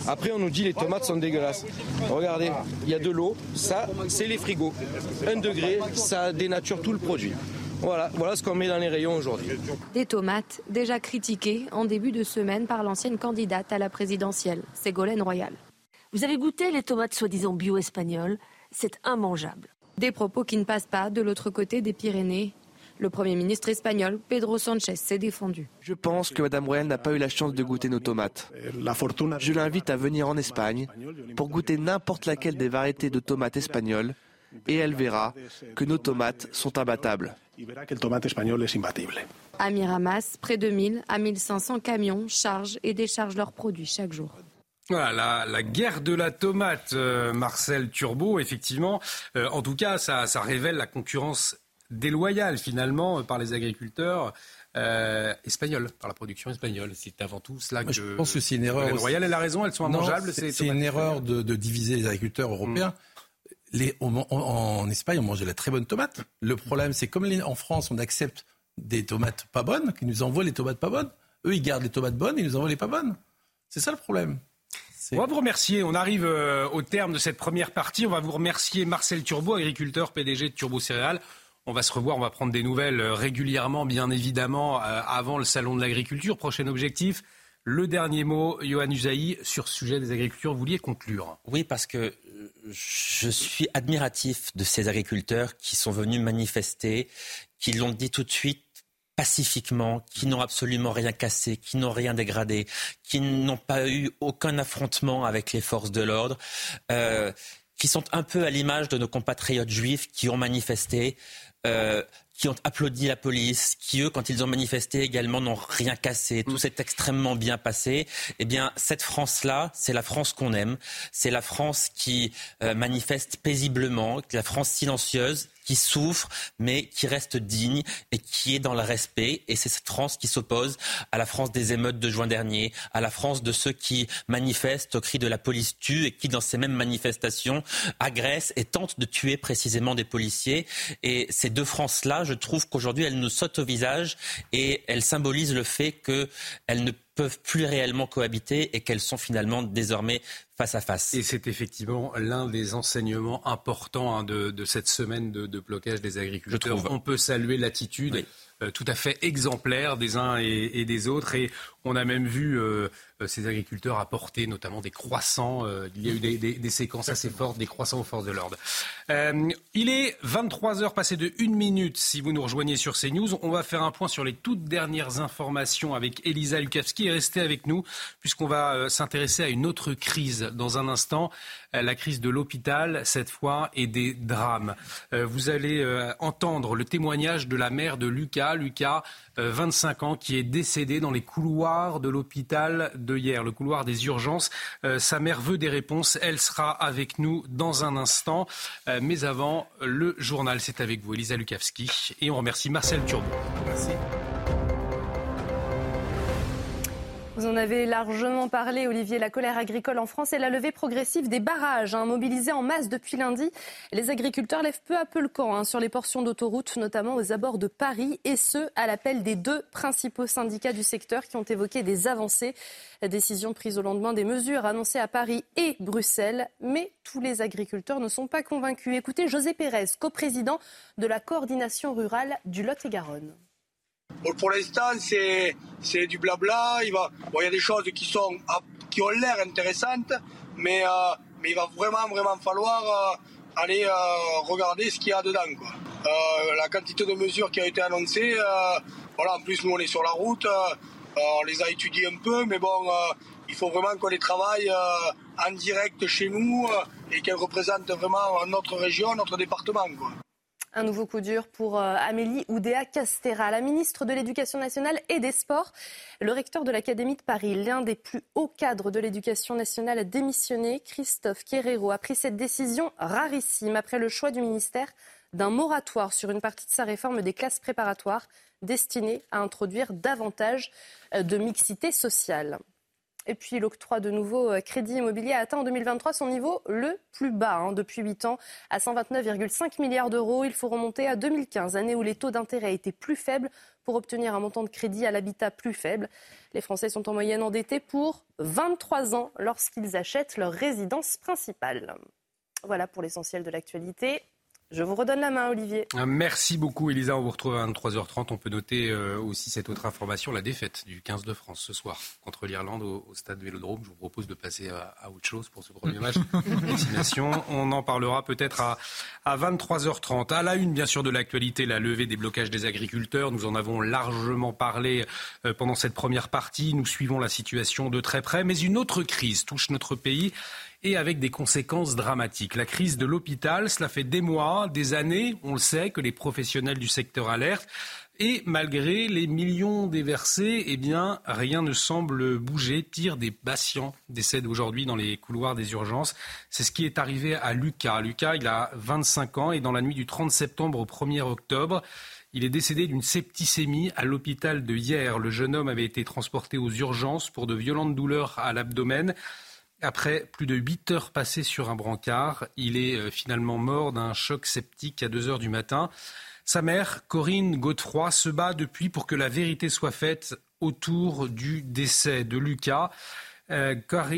après, on nous dit les tomates sont dégueulasses. Regardez, il y a de l'eau. Ça, c'est les frigos. Un degré, ça dénature tout le produit. Voilà, voilà ce qu'on met dans les rayons aujourd'hui. Des tomates déjà critiquées en début de semaine par l'ancienne candidate à la présidentielle, Ségolène Royal. Vous avez goûté les tomates soi-disant bio espagnoles C'est immangeable. Des propos qui ne passent pas de l'autre côté des Pyrénées le Premier ministre espagnol, Pedro Sanchez, s'est défendu. Je pense que Mme Royal n'a pas eu la chance de goûter nos tomates. Je l'invite à venir en Espagne pour goûter n'importe laquelle des variétés de tomates espagnoles et elle verra que nos tomates sont imbattables. À Miramas, près de 1000 à 1500 camions chargent et déchargent leurs produits chaque jour. Voilà, la, guerre de la tomate, euh, Marcel Turbo, effectivement. Euh, en tout cas, ça, ça révèle la concurrence déloyale finalement par les agriculteurs euh, espagnols, par la production espagnole. C'est avant tout cela que. Je pense que c'est une erreur. Royal, elle a raison, elles sont immangeables. C'est une erreur de, diviser les agriculteurs européens. Mm. Les, en Espagne, on mange de la très bonne tomate. Le problème, c'est comme en France, on accepte des tomates pas bonnes, qui nous envoient les tomates pas bonnes. Eux, ils gardent les tomates bonnes ils nous envoient les pas bonnes. C'est ça le problème. On va vous remercier. On arrive euh, au terme de cette première partie. On va vous remercier Marcel Turbo, agriculteur PDG de Turbo Céréales. On va se revoir, on va prendre des nouvelles euh, régulièrement, bien évidemment, euh, avant le salon de l'agriculture. Prochain objectif, le dernier mot, Johan Usaï, sur ce sujet des agricultures. Vous vouliez conclure Oui, parce que je suis admiratif de ces agriculteurs qui sont venus manifester, qui l'ont dit tout de suite pacifiquement, qui n'ont absolument rien cassé, qui n'ont rien dégradé, qui n'ont pas eu aucun affrontement avec les forces de l'ordre. Euh, qui sont un peu à l'image de nos compatriotes juifs qui ont manifesté euh, qui ont applaudi la police, qui eux, quand ils ont manifesté également, n'ont rien cassé. Tout mm. s'est extrêmement bien passé. Eh bien, cette France-là, c'est la France qu'on aime. C'est la France qui euh, manifeste paisiblement, la France silencieuse, qui souffre, mais qui reste digne et qui est dans le respect. Et c'est cette France qui s'oppose à la France des émeutes de juin dernier, à la France de ceux qui manifestent au cri de la police tue et qui, dans ces mêmes manifestations, agressent et tentent de tuer précisément des policiers. Et ces deux France-là, je trouve qu'aujourd'hui, elles nous sautent au visage et elles symbolisent le fait qu'elles ne peuvent plus réellement cohabiter et qu'elles sont finalement désormais face à face. Et c'est effectivement l'un des enseignements importants hein, de, cette semaine de, blocage des agriculteurs. On peut saluer l'attitude. Euh, tout à fait exemplaire des uns et, des autres. Et on a même vu euh, ces agriculteurs apporter notamment des croissants. Euh, il y a eu des, séquences assez fortes, des croissants aux forces de l'ordre. Euh, il est 23 heures passées de 1 minute si vous nous rejoignez sur CNews. On va faire un point sur les toutes dernières informations avec Elisa Lukavski. Restez avec nous puisqu'on va s'intéresser à une autre crise dans un instant, la crise de l'hôpital cette fois et des drames. Vous allez entendre le témoignage de la mère de Lucas. Lucas 25 euh, ans, qui est décédé dans les couloirs de l'hôpital de hier, le couloir des urgences. Euh, sa mère veut des réponses. Elle sera avec nous dans un instant. Euh, mais avant, le journal, c'est avec vous, Elisa Lukavski. Et on remercie Marcel Turbo. Merci. Vous en avez largement parlé, Olivier, la colère agricole en France et la levée progressive des barrages hein, mobilisés en masse depuis lundi. Les agriculteurs lèvent peu à peu le camp hein, sur les portions d'autoroute, notamment aux abords de Paris, et ce, à l'appel des deux principaux syndicats du secteur qui ont évoqué des avancées. La décision prise au lendemain des mesures annoncées à Paris et Bruxelles, mais tous les agriculteurs ne sont pas convaincus. Écoutez José Pérez, coprésident de la coordination rurale du Lot-et-Garonne pour l'instant, c'est du blabla. Il va, bon, y a des choses qui sont qui ont l'air intéressantes, mais euh, mais il va vraiment vraiment falloir euh, aller euh, regarder ce qu'il y a dedans. Quoi. la quantité de mesures qui a été annoncée, voilà. En plus, nous on est sur la route, on les a étudiées un peu, mais bon, il faut vraiment qu'on les travaille en direct chez nous et qu'elles représentent vraiment notre région, notre département. Quoi. Un nouveau coup dur pour euh, Amélie Oudéa Castera, la ministre de l'Éducation nationale et des Sports. Le recteur de l'Académie de Paris, l'un des plus hauts cadres de l'éducation nationale, a démissionné. Christophe Querero a pris cette décision rarissime après le choix du ministère d'un moratoire sur une partie de sa réforme des classes préparatoires destinée à introduire davantage euh, de mixité sociale. Et puis l'octroi de nouveaux euh, crédits immobiliers a atteint en 2023 son niveau le plus bas hein, depuis 8 ans, à 129,5 milliards d'euros. Il faut remonter à 2015, année où les taux d'intérêt étaient plus faibles pour obtenir un montant de crédit à l'habitat plus faible. Les Français sont en moyenne endettés pour 23 ans lorsqu'ils achètent leur résidence principale. Voilà pour l'essentiel de l'actualité. Je vous redonne la main, Olivier. Euh, merci beaucoup, Elisa. On vous retrouve à 23h30. On peut noter euh, aussi cette autre information, la défaite du 15 de France ce soir contre l'Irlande au, stade Vélodrome. Je vous propose de passer à, autre chose pour ce premier match destination. On en parlera peut-être à, à 23h30. À la une, bien sûr, de l'actualité, la levée des blocages des agriculteurs. Nous en avons largement parlé euh, pendant cette première partie. Nous suivons la situation de très près. Mais une autre crise touche notre pays et avec des conséquences dramatiques. La crise de l'hôpital, cela fait des mois, des années, on le sait, que les professionnels du secteur alertent. Et malgré les millions déversés, eh bien, rien ne semble bouger. Pire, des patients décèdent aujourd'hui dans les couloirs des urgences. C'est ce qui est arrivé à Lucas. Lucas, il a 25 ans et dans la nuit du 30 septembre au 1er octobre, il est décédé d'une septicémie à l'hôpital de hier. Le jeune homme avait été transporté aux urgences pour de violentes douleurs à l'abdomen. Après plus de 8 heures passées sur un brancard, il est euh, finalement mort d'un choc septique à 2 heures du matin. Sa mère, Corinne Godefroy, se bat depuis pour que la vérité soit faite autour du décès de Lucas. Euh,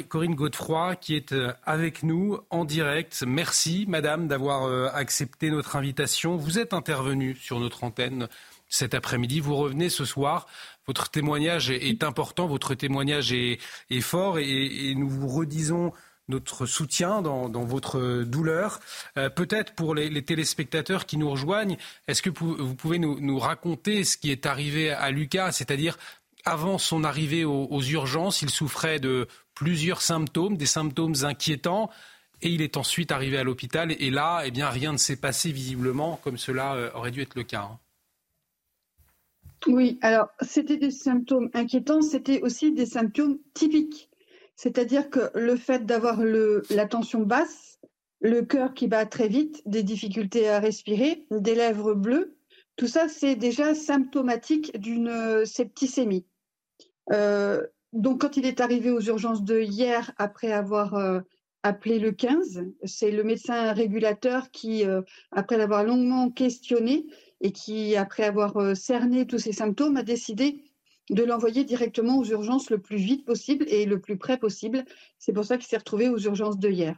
Corinne Godefroy, qui est euh, avec nous en direct. Merci, madame, d'avoir accepté notre invitation. Vous êtes intervenue sur notre antenne cet après-midi. Vous revenez ce soir votre témoignage est, important, votre témoignage est, fort et, nous vous redisons notre soutien dans, votre douleur. Euh, peut-être pour les, téléspectateurs qui nous rejoignent, est-ce que vous pouvez nous, raconter ce qui est arrivé à Lucas, c'est-à-dire avant son arrivée aux, urgences, il souffrait de plusieurs symptômes, des symptômes inquiétants. Et il est ensuite arrivé à l'hôpital et là, eh bien, rien ne s'est passé visiblement comme cela euh, aurait dû être le cas. Oui, alors c'était des symptômes inquiétants, c'était aussi des symptômes typiques. C'est-à-dire que le fait d'avoir la tension basse, le cœur qui bat très vite, des difficultés à respirer, des lèvres bleues, tout ça c'est déjà symptomatique d'une septicémie. Euh, donc quand il est arrivé aux urgences de hier après avoir euh, appelé le 15, c'est le médecin régulateur qui, euh, après l'avoir longuement questionné, et qui, après avoir euh, cerné tous ces symptômes, a décidé de l'envoyer directement aux urgences le plus vite possible et le plus près possible. C'est pour ça qu'il s'est retrouvé aux urgences de hier.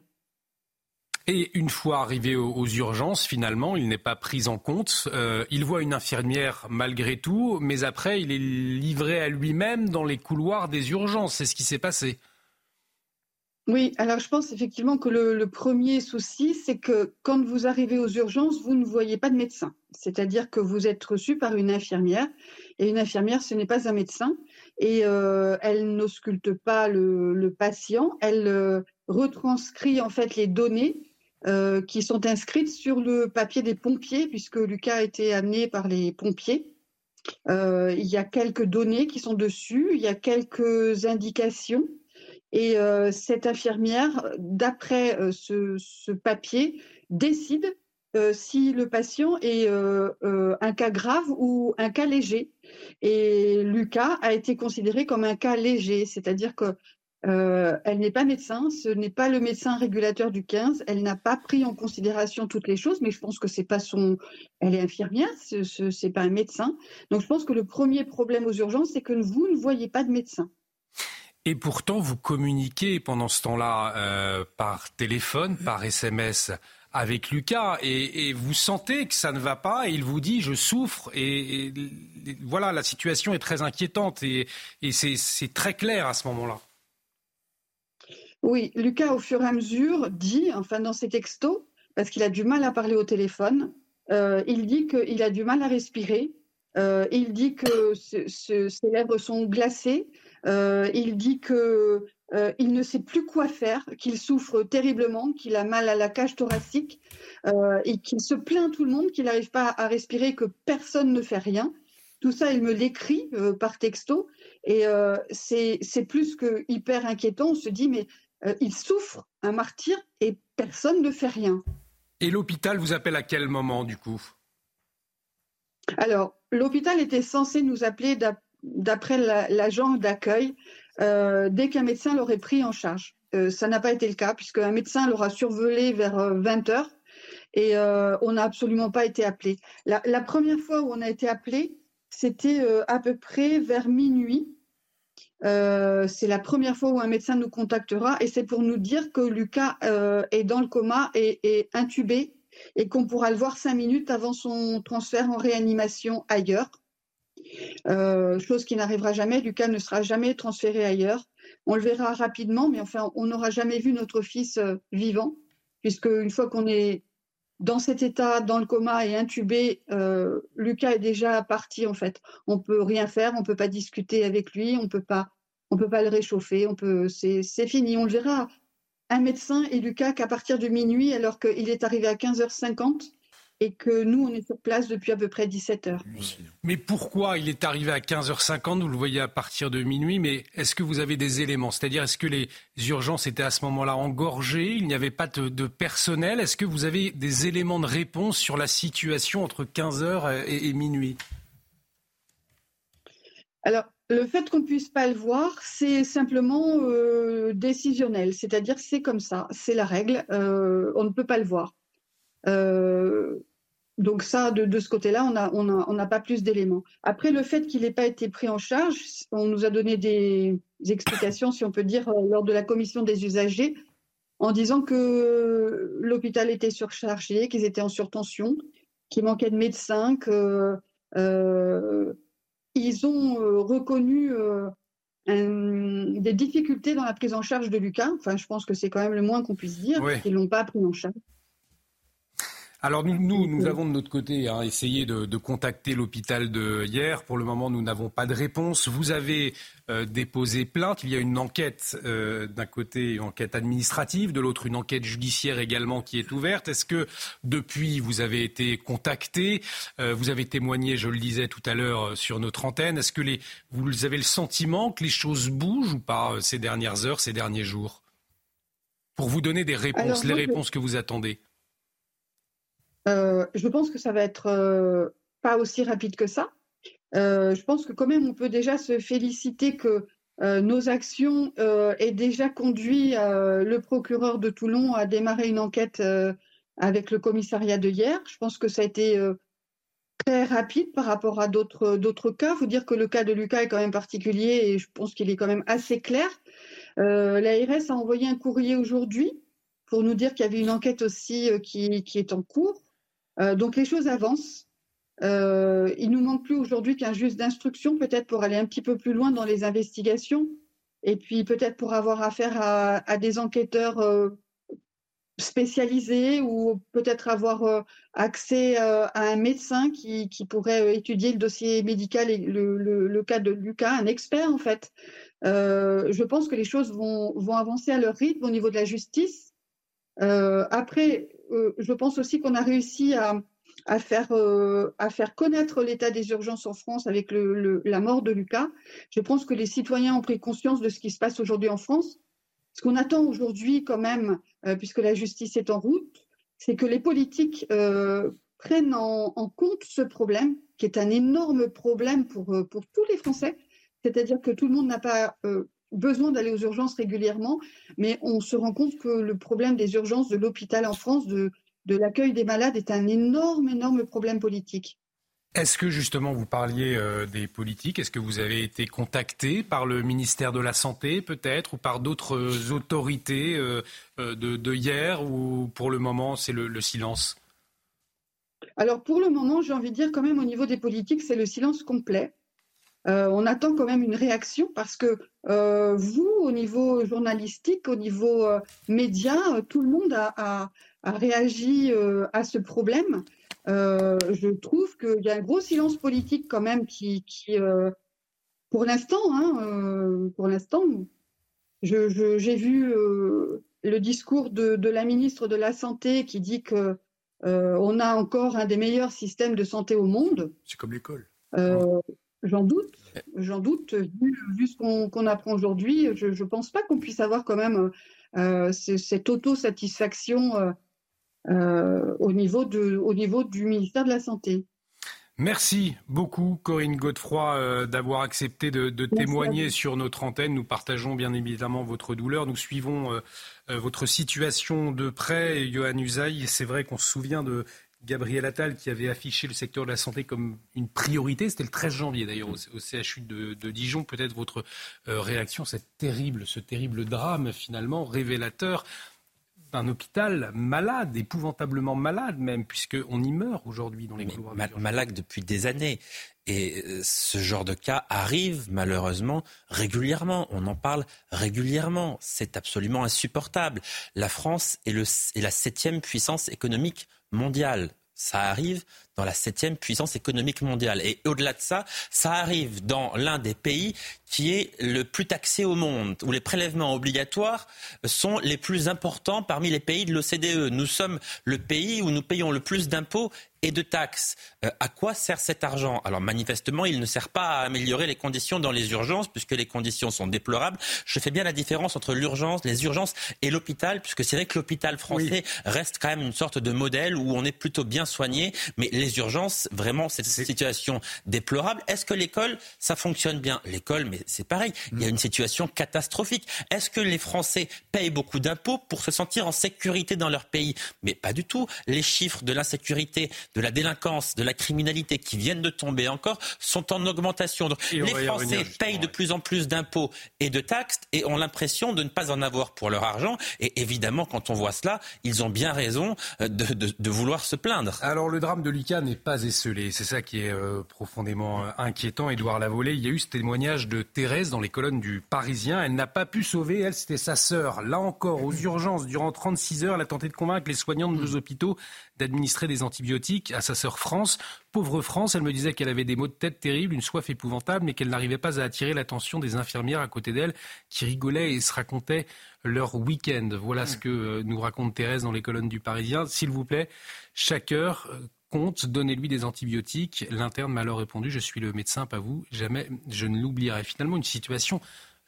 Et une fois arrivé aux, urgences, finalement, il n'est pas pris en compte. Euh, il voit une infirmière malgré tout, mais après, il est livré à lui-même dans les couloirs des urgences. C'est ce qui s'est passé. Oui, alors je pense effectivement que le, premier souci, c'est que quand vous arrivez aux urgences, vous ne voyez pas de médecin. C'est-à-dire que vous êtes reçu par une infirmière, et une infirmière, ce n'est pas un médecin, et euh, elle n'ausculte pas le, patient, elle euh, retranscrit en fait les données euh, qui sont inscrites sur le papier des pompiers, puisque Lucas a été amené par les pompiers. il y a quelques données qui sont dessus, il y a quelques indications et euh, cette infirmière, d'après euh, ce, papier, décide euh, si le patient est un cas grave ou un cas léger. Et Lucas a été considéré comme un cas léger, c'est-à-dire que elle n'est pas médecin, ce n'est pas le médecin régulateur du 15, elle n'a pas pris en considération toutes les choses, mais je pense que c'est pas son. Elle est infirmière, ce n'est pas un médecin. Donc je pense que le premier problème aux urgences, c'est que vous ne voyez pas de médecin. Et pourtant, vous communiquez pendant ce temps-là euh, par téléphone, par SMS avec Lucas, et, vous sentez que ça ne va pas, et il vous dit je souffre, et, voilà, la situation est très inquiétante, et, c'est très clair à ce moment-là. Oui, Lucas, au fur et à mesure, dit, enfin dans ses textos, parce qu'il a du mal à parler au téléphone, euh, il dit qu'il a du mal à respirer, euh, il dit que ses lèvres sont glacées, il dit que euh, il ne sait plus quoi faire, qu'il souffre terriblement, qu'il a mal à la cage thoracique euh, et qu'il se plaint tout le monde, qu'il n'arrive pas à respirer, que personne ne fait rien. Tout ça, il me l'écrit par texto et c'est plus que hyper inquiétant. On se dit mais il souffre un martyr et personne ne fait rien. Et l'hôpital vous appelle à quel moment du coup? Alors, l'hôpital était censé nous appeler d'après l'agent d'accueil euh, dès qu'un médecin l'aurait pris en charge. Euh, ça n'a pas été le cas puisqu'un médecin l'aura survolé vers 20 euh, heures et on n'a absolument pas été appelé. La, première fois où on a été appelé, c'était à peu près vers minuit. c'est la première fois où un médecin nous contactera et c'est pour nous dire que Lucas est dans le coma et, et intubé et qu'on pourra le voir cinq minutes avant son transfert en réanimation ailleurs. Euh, chose qui n'arrivera jamais. Lucas ne sera jamais transféré ailleurs. On le verra rapidement, mais enfin, on n'aura jamais vu notre fils euh, vivant, puisque une fois qu'on est dans cet état, dans le coma et intubé, euh, Lucas est déjà parti en fait. On peut rien faire, on peut pas discuter avec lui, on peut pas, on peut pas le réchauffer, on peut, c'est fini. On le verra. Un médecin et Lucas qu'à partir de minuit, alors qu'il est arrivé à 15h50, et que nous, on est sur place depuis à peu près 17 heures. Mais pourquoi il est arrivé à 15h50 Vous le voyez à partir de minuit, mais est-ce que vous avez des éléments? C'est-à-dire, est-ce que les urgences étaient à ce moment-là engorgées? Il n'y avait pas de, personnel? Est-ce que vous avez des éléments de réponse sur la situation entre 15h et, minuit? Alors, le fait qu'on ne puisse pas le voir, c'est simplement euh, décisionnel. C'est-à-dire, c'est comme ça, c'est la règle. Euh, on ne peut pas le voir. Euh, donc ça, de, ce côté-là, on n'a on a, pas plus d'éléments. Après, le fait qu'il n'ait pas été pris en charge, on nous a donné des explications, si on peut dire, euh, lors de la commission des usagers, en disant que l'hôpital était surchargé, qu'ils étaient en surtension, qu'il manquait de médecins, qu'ils euh, ont euh, reconnu des difficultés dans la prise en charge de Lucas. Enfin, je pense que c'est quand même le moins qu'on puisse dire, qu'ils l'ont pas pris en charge. Alors nous, nous, nous, avons de notre côté hein, essayé de, de contacter l'hôpital de hier. Pour le moment, nous n'avons pas de réponse. Vous avez euh, déposé plainte. Il y a une enquête euh, d'un côté, une enquête administrative, de l'autre une enquête judiciaire également qui est ouverte. Est-ce que depuis vous avez été contacté, euh, vous avez témoigné, je le disais tout à l'heure sur notre antenne. Est-ce que les, vous avez le sentiment que les choses bougent ou pas ces dernières heures, ces derniers jours, pour vous donner des réponses, les réponses que vous attendez? Euh, je pense que ça va être euh, pas aussi rapide que ça. Euh, je pense que quand même on peut déjà se féliciter que nos actions aient déjà conduit le procureur de Toulon à démarrer une enquête avec le commissariat de hier. Je pense que ça a été très rapide par rapport à d'autres cas. Il faut dire que le cas de Lucas est quand même particulier et je pense qu'il est quand même assez clair. L'ARS a envoyé un courrier aujourd'hui pour nous dire qu'il y avait une enquête aussi qui est en cours. Euh, donc les choses avancent. Euh, il nous manque plus aujourd'hui qu'un juge d'instruction, peut-être pour aller un petit peu plus loin dans les investigations, et puis peut-être pour avoir affaire à, des enquêteurs euh, spécialisés ou peut-être avoir accès à un médecin qui, pourrait étudier le dossier médical et le, cas de Lucas, un expert en fait. je pense que les choses vont, vont, avancer à leur rythme au niveau de la justice. après, je pense aussi qu'on a réussi à, faire, euh, à faire connaître l'état des urgences en France avec la mort de Lucas. Je pense que les citoyens ont pris conscience de ce qui se passe aujourd'hui en France. Ce qu'on attend aujourd'hui quand même, euh, puisque la justice est en route, c'est que les politiques prennent en, compte ce problème, qui est un énorme problème pour tous les Français. C'est-à-dire que tout le monde n'a pas besoin d'aller aux urgences régulièrement, mais on se rend compte que le problème des urgences de l'hôpital en France, de, de l'accueil des malades, est un énorme, énorme problème politique. Est-ce que justement vous parliez euh, des politiques? Est-ce que vous avez été contacté par le ministère de la Santé peut-être ou par d'autres autorités euh, euh, de, hier ou pour le moment c'est le silence? Alors pour le moment j'ai envie de dire quand même au niveau des politiques c'est le silence complet. Euh, on attend quand même une réaction parce que euh, vous, au niveau journalistique, au niveau euh, média, tout le monde a, réagi à ce problème. je trouve qu'il y a un gros silence politique quand même qui, pour l'instant, hein, pour l'instant, j'ai vu le discours de, de, la ministre de la Santé qui dit que on a encore un des meilleurs systèmes de santé au monde. C'est comme l'école. J'en doute, j'en doute. Vu, ce qu'on apprend aujourd'hui, je ne pense pas qu'on puisse avoir quand même euh, cette autosatisfaction. Euh, au, niveau de, au niveau du ministère de la Santé. Merci beaucoup Corinne Godefroy euh, d'avoir accepté de, témoigner sur notre antenne. Nous partageons bien évidemment votre douleur. Nous suivons euh, euh, votre situation de près. Johan Usaï, c'est vrai qu'on se souvient de Gabriel Attal qui avait affiché le secteur de la santé comme une priorité. C'était le 13 janvier d'ailleurs au, CHU de, de Dijon. Peut-être votre réaction, cette terrible, ce terrible drame finalement révélateur un hôpital malade, épouvantablement malade même, puisqu'on y meurt aujourd'hui dans les couloirs. malade depuis des années. Et euh, ce genre de cas arrive malheureusement régulièrement. On en parle régulièrement. C'est absolument insupportable. La France est, la septième puissance économique mondiale. Ça arrive dans la septième puissance économique mondiale. Et au-delà de ça, ça arrive dans l'un des pays qui est le plus taxé au monde, où les prélèvements obligatoires sont les plus importants parmi les pays de l'OCDE. Nous sommes le pays où nous payons le plus d'impôts et de taxes. Euh, à quoi sert cet argent? Alors manifestement, il ne sert pas à améliorer les conditions dans les urgences, puisque les conditions sont déplorables. Je fais bien la différence entre l'urgence, les urgences et l'hôpital, puisque c'est vrai que l'hôpital français reste quand même une sorte de modèle où on est plutôt bien soigné, mais les urgences, vraiment, c'est une situation déplorable. Est-ce que l'école, ça fonctionne bien? L'école, mais c'est pareil, il y a une situation catastrophique. Est-ce que les Français payent beaucoup d'impôts pour se sentir en sécurité dans leur pays? Mais pas du tout. Les chiffres de l'insécurité, de la délinquance, de la criminalité qui viennent de tomber encore sont en augmentation. les Français payent de plus en plus d'impôts et de taxes et ont l'impression de ne pas en avoir pour leur argent. Et évidemment, quand on voit cela, ils ont bien raison euh, de, vouloir se plaindre. Alors le drame de Lucas n'est pas esselé. C'est ça qui est euh, profondément euh, inquiétant. Édouard Lavolée, il y a eu ce témoignage de Thérèse dans les colonnes du Parisien. Elle n'a pas pu sauver, elle, c'était sa sœur. Là encore, aux urgences, durant 36 heures, elle a tenté de convaincre les soignants de nos hôpitaux d'administrer des antibiotiques à sa sœur France. Pauvre France, elle me disait qu'elle avait des maux de tête terribles, une soif épouvantable, mais qu'elle n'arrivait pas à attirer l'attention des infirmières à côté d'elle qui rigolaient et se racontaient leur week-end. Voilà ce que euh, nous raconte Thérèse dans les colonnes du Parisien. S'il vous plaît, chaque heure euh, compte, donnez-lui des antibiotiques. L'interne m'a alors répondu, je suis le médecin, pas vous, jamais je ne l'oublierai. Finalement, une situation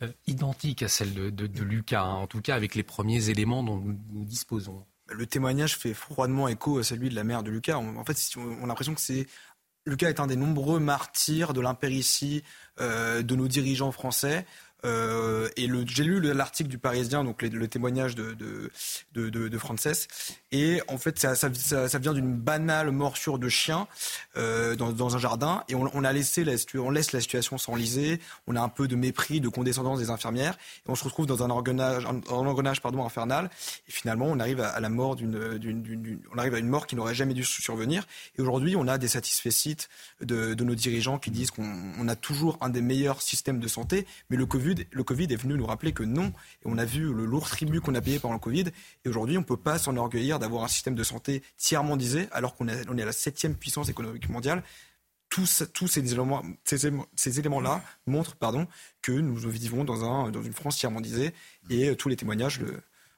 euh, identique à celle de, Lucas, hein, en tout cas avec les premiers éléments dont nous disposons le témoignage fait froidement écho à celui de la mère de Lucas. en fait, on a l'impression que c'est Lucas est un des nombreux martyrs de l'impéritie euh, de nos dirigeants français. Euh, et j'ai lu l'article du Parisien, donc le, témoignage de, Frances. Et en fait, ça, vient d'une banale morsure de chien euh, dans, un jardin. Et on, laisse la situation s'enliser. On a un peu de mépris, de condescendance des infirmières. Et on se retrouve dans un engrenage, infernal. Et finalement, on arrive à, la mort d'une, on arrive à une mort qui n'aurait jamais dû survenir. Et aujourd'hui, on a des satisfaits de, de nos dirigeants qui disent qu'on on a toujours un des meilleurs systèmes de santé, mais le Covid le Covid est venu nous rappeler que non. Et on a vu le lourd tribut qu'on a payé pendant le Covid. Et aujourd'hui, on ne peut pas s'enorgueillir d'avoir un système de santé tiers-mondisé alors qu'on est, on à la septième puissance économique mondiale. Tous, ces éléments, ces, éléments-là montrent que nous vivons dans, un, dans une France tiers-mondisée et tous les témoignages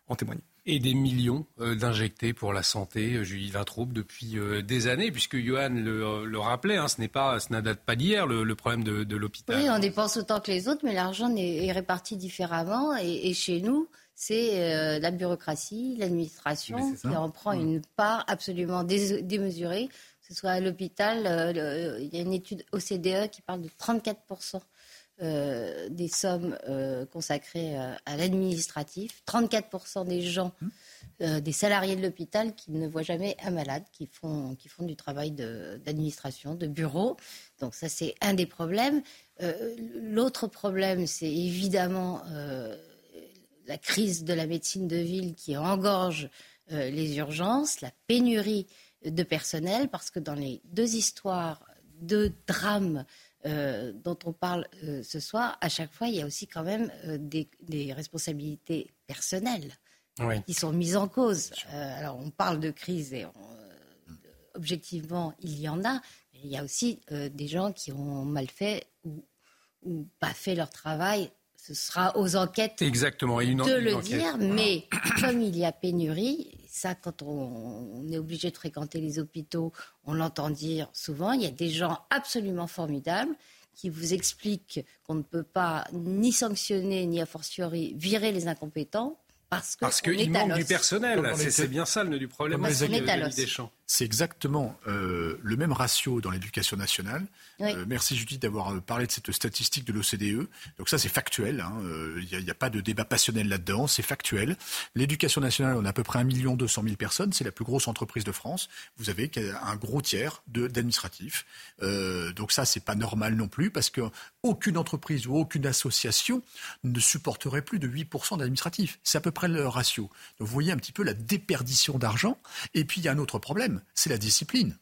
en témoignent et des millions euh, d'injectés pour la santé, euh, Julie Vintraube, depuis euh, des années, puisque Johan le, rappelait, hein, ce n'est pas, ce date pas d'hier le, problème de, l'hôpital. Oui, on dépense autant que les autres, mais l'argent est, réparti différemment. Et, chez nous, c'est la bureaucratie, l'administration qui en prend une part absolument démesurée. Que ce soit à l'hôpital, il y a une étude OCDE qui parle de 34 euh, des sommes euh, consacrées euh, à l'administratif, 34% des gens, hum. des salariés de l'hôpital qui ne voient jamais un malade, qui font, qui font du travail d'administration, de, bureau. Donc ça, c'est un des problèmes. L'autre problème, c'est évidemment la crise de la médecine de ville qui engorge les urgences, la pénurie de personnel, parce que dans les deux histoires de drames euh, dont on parle euh, ce soir, à chaque fois, il y a aussi quand même euh, des, responsabilités personnelles qui sont mises en cause. alors, on parle de crise et objectivement, il y en a. Mais il y a aussi des gens qui ont mal fait ou, ou pas fait leur travail ce sera aux enquêtes Exactement. de le dire, mais comme il y a pénurie, ça, quand on, est obligé de fréquenter les hôpitaux, on l'entend dire souvent, il y a des gens absolument formidables qui vous expliquent qu'on ne peut pas ni sanctionner, ni a fortiori virer les incompétents, parce parce qu'il manque du personnel. C'est bien ça le nœud du problème. C'est exactement euh, le même ratio dans l'éducation nationale. Euh, merci Judith d'avoir euh, parlé de cette statistique de l'OCDE. Donc ça c'est factuel. Il hein. n'y a, a, pas de débat passionnel là-dedans. C'est factuel. L'éducation nationale, on a à peu près 1 200 000 personnes. C'est la plus grosse entreprise de France. Vous avez un gros tiers d'administratifs. donc ça c'est pas normal non plus parce qu'aucune entreprise ou aucune association ne supporterait plus de 8% d'administratifs. C'est à peu près le ratio. Donc vous voyez un petit peu la déperdition d'argent. Et puis il y a un autre problème, c'est la discipline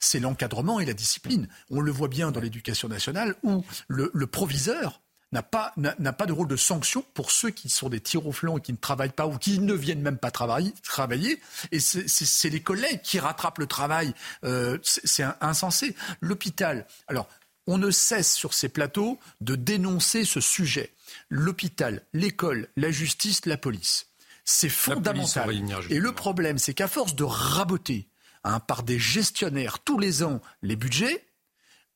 c'est l'encadrement et la discipline. On le voit bien dans l'éducation nationale où le, proviseur n'a pas, n'a pas de rôle de sanction pour ceux qui sont des tirs au flanc et qui ne travaillent pas ou qui ne viennent même pas travailler. travailler. Et c'est les collègues qui rattrapent le travail. Euh, c'est insensé. L'hôpital. Alors, on ne cesse sur ces plateaux de dénoncer ce sujet. L'hôpital, l'école, la justice, la police. C'est fondamental. et le problème, c'est qu'à force de raboter hein, par des gestionnaires tous les ans les budgets,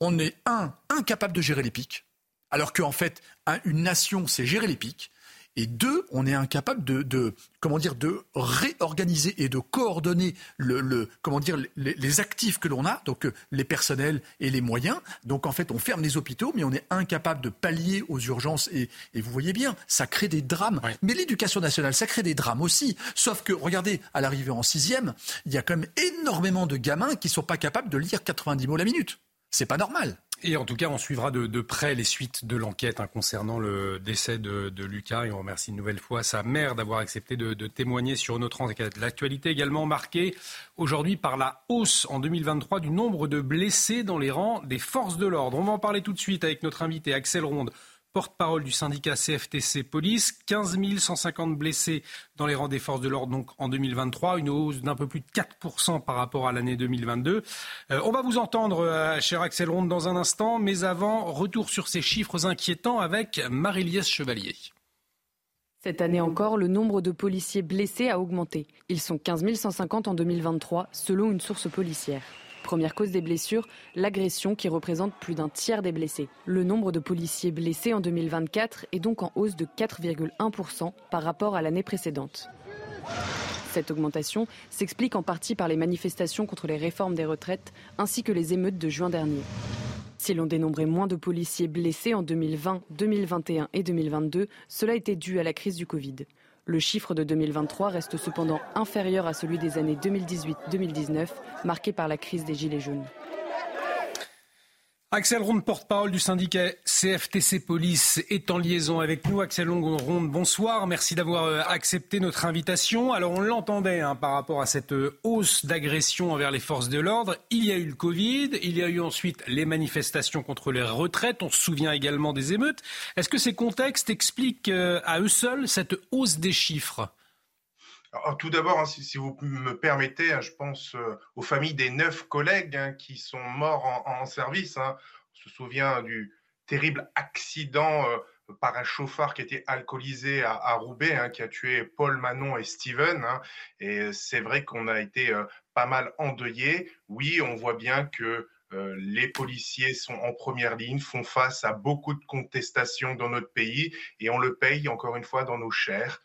on est, un, incapable de gérer les pics, alors qu'en fait, une nation, c'est gérer les pics. Et deux, on est incapable de, comment dire, de réorganiser et de coordonner le, comment dire, les, actifs que l'on a, donc euh, les personnels et les moyens. Donc en fait, on ferme les hôpitaux, mais on est incapable de pallier aux urgences. Et, vous voyez bien, ça crée des drames. Mais l'éducation nationale, ça crée des drames aussi. Sauf que, regardez, à l'arrivée en sixième, il y a quand même énormément de gamins qui ne sont pas capables de lire 90 mots la minute. C'est pas normal. Et en tout cas, on suivra de, près les suites de l'enquête hein, concernant le décès de, Lucas. Et on remercie une nouvelle fois sa mère d'avoir accepté de, témoigner sur notre enquête. L'actualité également marquée aujourd'hui par la hausse en 2023 du nombre de blessés dans les rangs des forces de l'ordre. On va en parler tout de suite avec notre invité Axel Ronde porte-parole du syndicat CFTC Police. 15 150 blessés dans les rangs des forces de l'ordre en 2023, une hausse d'un peu plus de 4% par rapport à l'année 2022. Euh, on va vous entendre, euh, cher Axel Ronde, dans un instant, mais avant, retour sur ces chiffres inquiétants avec Marie-Liesse Chevalier. Cette année encore, le nombre de policiers blessés a augmenté. Ils sont 15 150 en 2023, selon une source policière. Première cause des blessures, l'agression qui représente plus d'un tiers des blessés. Le nombre de policiers blessés en 2024 est donc en hausse de 4,1% par rapport à l'année précédente. Cette augmentation s'explique en partie par les manifestations contre les réformes des retraites ainsi que les émeutes de juin dernier. Si l'on dénombrait moins de policiers blessés en 2020, 2021 et 2022, cela était dû à la crise du Covid. Le chiffre de 2023 reste cependant inférieur à celui des années 2018-2019, marqué par la crise des Gilets jaunes. Axel Ronde, porte-parole du syndicat CFTC Police, est en liaison avec nous. Axel Ronde, bonsoir. Merci d'avoir euh, accepté notre invitation. Alors, on l'entendait hein, par rapport à cette euh, hausse d'agression envers les forces de l'ordre. Il y a eu le Covid, il y a eu ensuite les manifestations contre les retraites. On se souvient également des émeutes. Est-ce que ces contextes expliquent euh, à eux seuls cette hausse des chiffres? Tout d'abord, hein, si, vous me permettez, hein, je pense euh, aux familles des neuf collègues hein, qui sont morts en, service. On se souvient du terrible accident euh, par un chauffeur qui était alcoolisé à, Roubaix, qui a tué Paul, Manon et Steven. Et c'est vrai qu'on a été euh, pas mal endeuillés. Oui, on voit bien que les policiers sont en première ligne, font face à beaucoup de contestations dans notre pays et on le paye encore une fois dans nos chairs.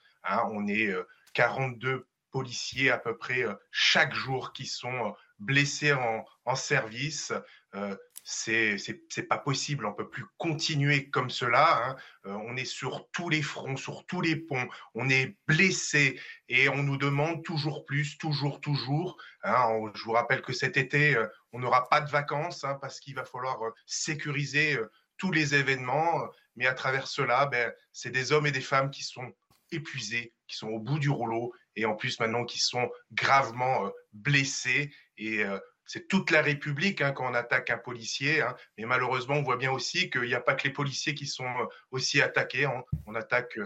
on est 42 policiers à peu près euh, chaque jour qui sont euh, blessés en, service. Euh, c'est pas possible, on peut plus continuer comme cela. Hein. on est sur tous les fronts, sur tous les ponts, on est blessé et on nous demande toujours plus, toujours, toujours. Hein. je vous rappelle que cet été, on n'aura pas de vacances hein, parce qu'il va falloir sécuriser tous les événements. Mais à travers cela, ben, c'est des hommes et des femmes qui sont épuisés, qui sont au bout du rouleau et en plus maintenant qui sont gravement euh, blessés. Et euh, c'est toute la République hein, quand on attaque un policier. Hein. Mais malheureusement, on voit bien aussi qu'il n'y a pas que les policiers qui sont euh, aussi attaqués. Hein. On attaque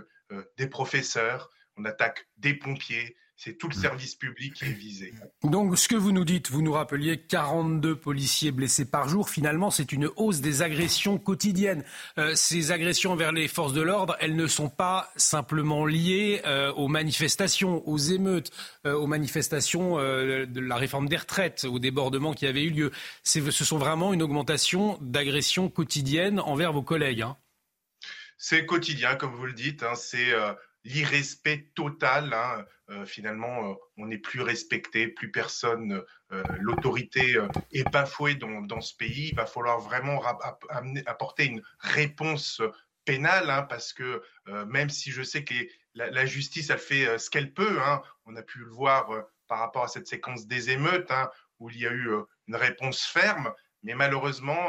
des professeurs, on attaque des pompiers, c'est tout le service public qui est visé. Donc, ce que vous nous dites, vous nous rappeliez 42 policiers blessés par jour. Finalement, c'est une hausse des agressions quotidiennes. Euh, ces agressions vers les forces de l'ordre, elles ne sont pas simplement liées euh, aux manifestations, aux émeutes, euh, aux manifestations de la réforme des retraites, aux débordements qui avaient eu lieu. Ce sont vraiment une augmentation d'agressions quotidiennes envers vos collègues. Hein. C'est quotidien, comme vous le dites. Hein. c'est l'irrespect total. Hein. Finalement, on n'est plus respecté, plus personne, l'autorité est bafouée dans, dans, ce pays. Il va falloir vraiment apporter une réponse pénale, hein, parce que même si je sais que la, justice, elle fait ce qu'elle peut, hein, on a pu le voir par rapport à cette séquence des émeutes, où il y a eu une réponse ferme, mais malheureusement,